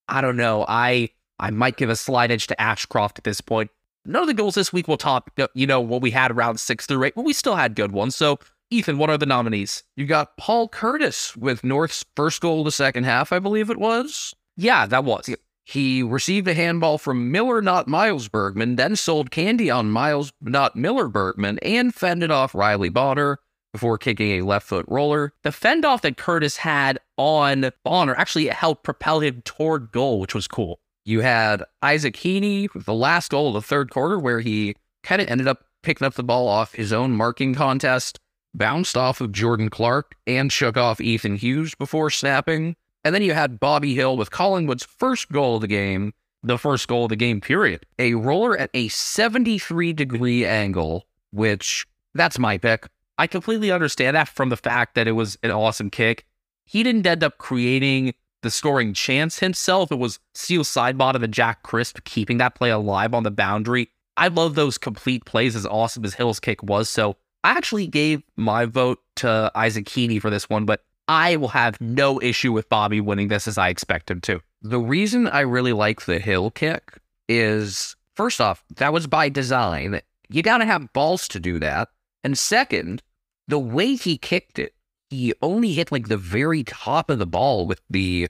I don't know. I I might give a slight edge to Ashcroft at this point. None of the goals this week will top, you know, what we had around six through eight, but we still had good ones. So, Ethan, what are the nominees? You got Paul Curtis with North's first goal of the second half, I believe it was. Yeah, that was. He received a handball from Miller, not Miles Bergman, then sold candy on Miles, not Miller Bergman, and fended off Riley Bonner before kicking a left foot roller. The fend off that Curtis had on Bonner actually helped propel him toward goal, which was cool. You had Isaac Heeney with the last goal of the third quarter, where he kind of ended up picking up the ball off his own marking contest, bounced off of Jordan Clark, and shook off Ethan Hughes before snapping. And then you had Bobby Hill with Collingwood's first goal of the game. the first goal of the game, period. A roller at a 73 degree angle, which that's my pick. I completely understand that from the fact that it was an awesome kick. He didn't end up creating the scoring chance himself. It was Steele Sidebottom and Jack Crisp keeping that play alive on the boundary. I love those complete plays as awesome as Hill's kick was. So I actually gave my vote to Isaac Heeney for this one, but I will have no issue with Bobby winning this as I expect him to. The reason I really like the Hill kick is first off, that was by design. You got to have balls to do that. And second, the way he kicked it, he only hit like the very top of the ball with the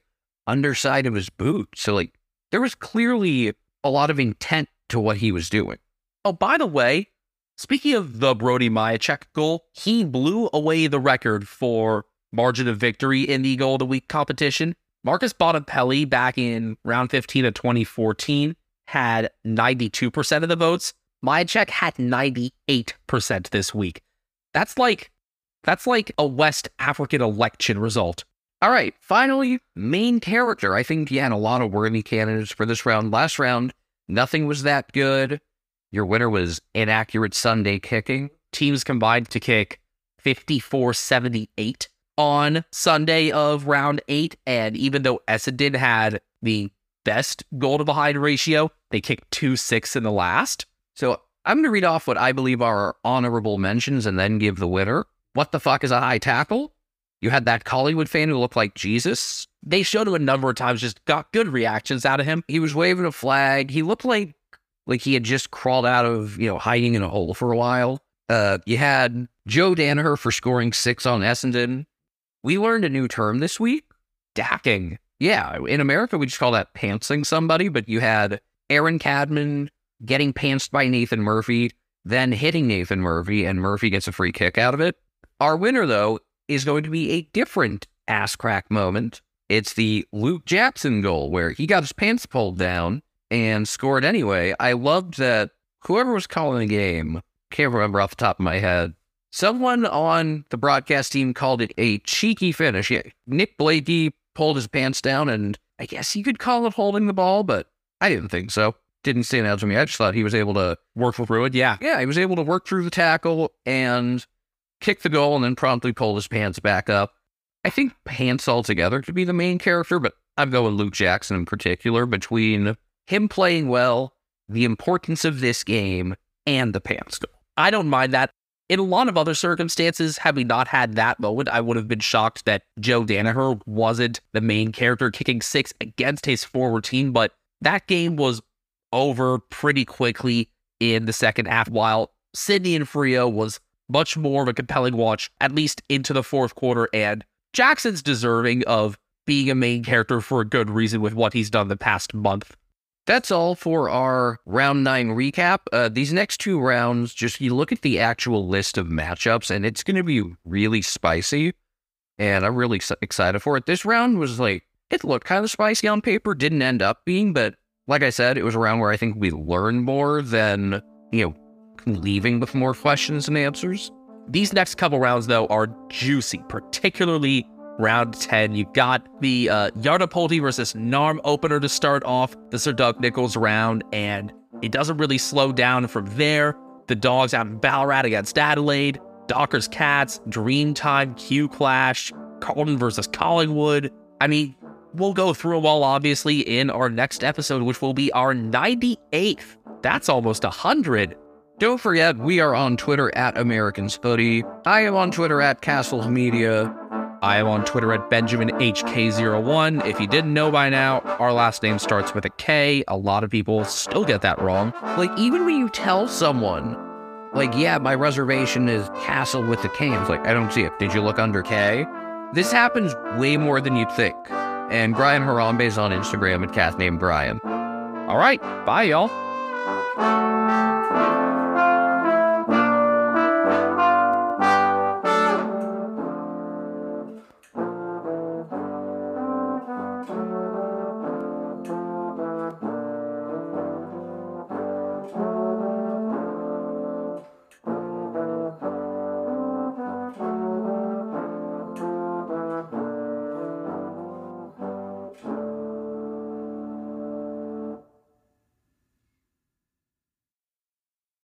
underside of his boot. So, like, there was clearly a lot of intent to what he was doing. Oh, by the way, speaking of the Brody Mihocek goal, he blew away the record for margin of victory in the goal of the week competition. Marcus Bontempelli back in round 15 of 2014 had 92% of the votes. Mihocek had 98% this week. That's like that's like a West African election result. All right, finally, main character. I think you had a lot of worthy candidates for this round. Last round, nothing was that good. Your winner was inaccurate Sunday kicking. Teams combined to kick 54 78 on Sunday of round eight. And even though Essendon had the best goal to behind ratio, they kicked 2 6 in the last. So I'm going to read off what I believe are honorable mentions and then give the winner. What the fuck is a high tackle? You had that Collingwood fan who looked like Jesus. They showed him a number of times, just got good reactions out of him. He was waving a flag. He looked like like he had just crawled out of, you know, hiding in a hole for a while. Uh, you had Joe Daniher for scoring six on Essendon. We learned a new term this week. Dacking. Yeah, in America we just call that pantsing somebody, but you had Aaron Cadman getting pantsed by Nathan Murphy, then hitting Nathan Murphy, and Murphy gets a free kick out of it. Our winner, though, is going to be a different ass crack moment. It's the Luke Jackson goal where he got his pants pulled down and scored anyway. I loved that whoever was calling the game, can't remember off the top of my head, someone on the broadcast team called it a cheeky finish. Yeah, Nick Blakey pulled his pants down, and I guess you could call it holding the ball, but I didn't think so. Didn't stand out to me. I just thought he was able to Work through it, yeah. yeah, he was able to work through the tackle and kick the goal and then promptly pull his pants back up. I think pants altogether could be the main character, but I'm going Luke Jackson in particular between him playing well, the importance of this game, and the pants goal. I don't mind that. In a lot of other circumstances, had we not had that moment, I would have been shocked that Joe Daniher wasn't the main character kicking six against his forward team. But that game was over pretty quickly in the second half, while Sydney and Freo was much more of a compelling watch, at least into the fourth quarter. And Jackson's deserving of being a main character for a good reason with what he's done the past month. That's all for our round nine recap. Uh, these next two rounds, just you look at the actual list of matchups, and it's going to be really spicy. And I'm really excited for it. This round was like, it looked kind of spicy on paper, didn't end up being, but like I said, it was a round where I think we learned more than, you know, leaving with more questions and answers. These next couple rounds, though, are juicy, particularly round 10. You got the uh, Yartapuulti versus Narrm opener to start off the Sir Doug Nicholls round, and it doesn't really slow down from there. The Dogs out in Ballarat against Adelaide, Dockers Cats, Dreamtime, Q Clash, Carlton versus Collingwood. I mean, we'll go through them all, obviously, in our next episode, which will be our 98th. That's almost 100. Don't forget, we are on Twitter at Americans Footy. I am on Twitter at Castles Media. I am on Twitter at BenjaminHK01. If you didn't know by now, our last name starts with a K. A lot of people still get that wrong. Like, even when you tell someone, like, yeah, my reservation is Castle with the K, it's like, I don't see it. Did you look under K? This happens way more than you'd think. And Brian Harambe is on Instagram at cat named Brian. All right, bye, y'all.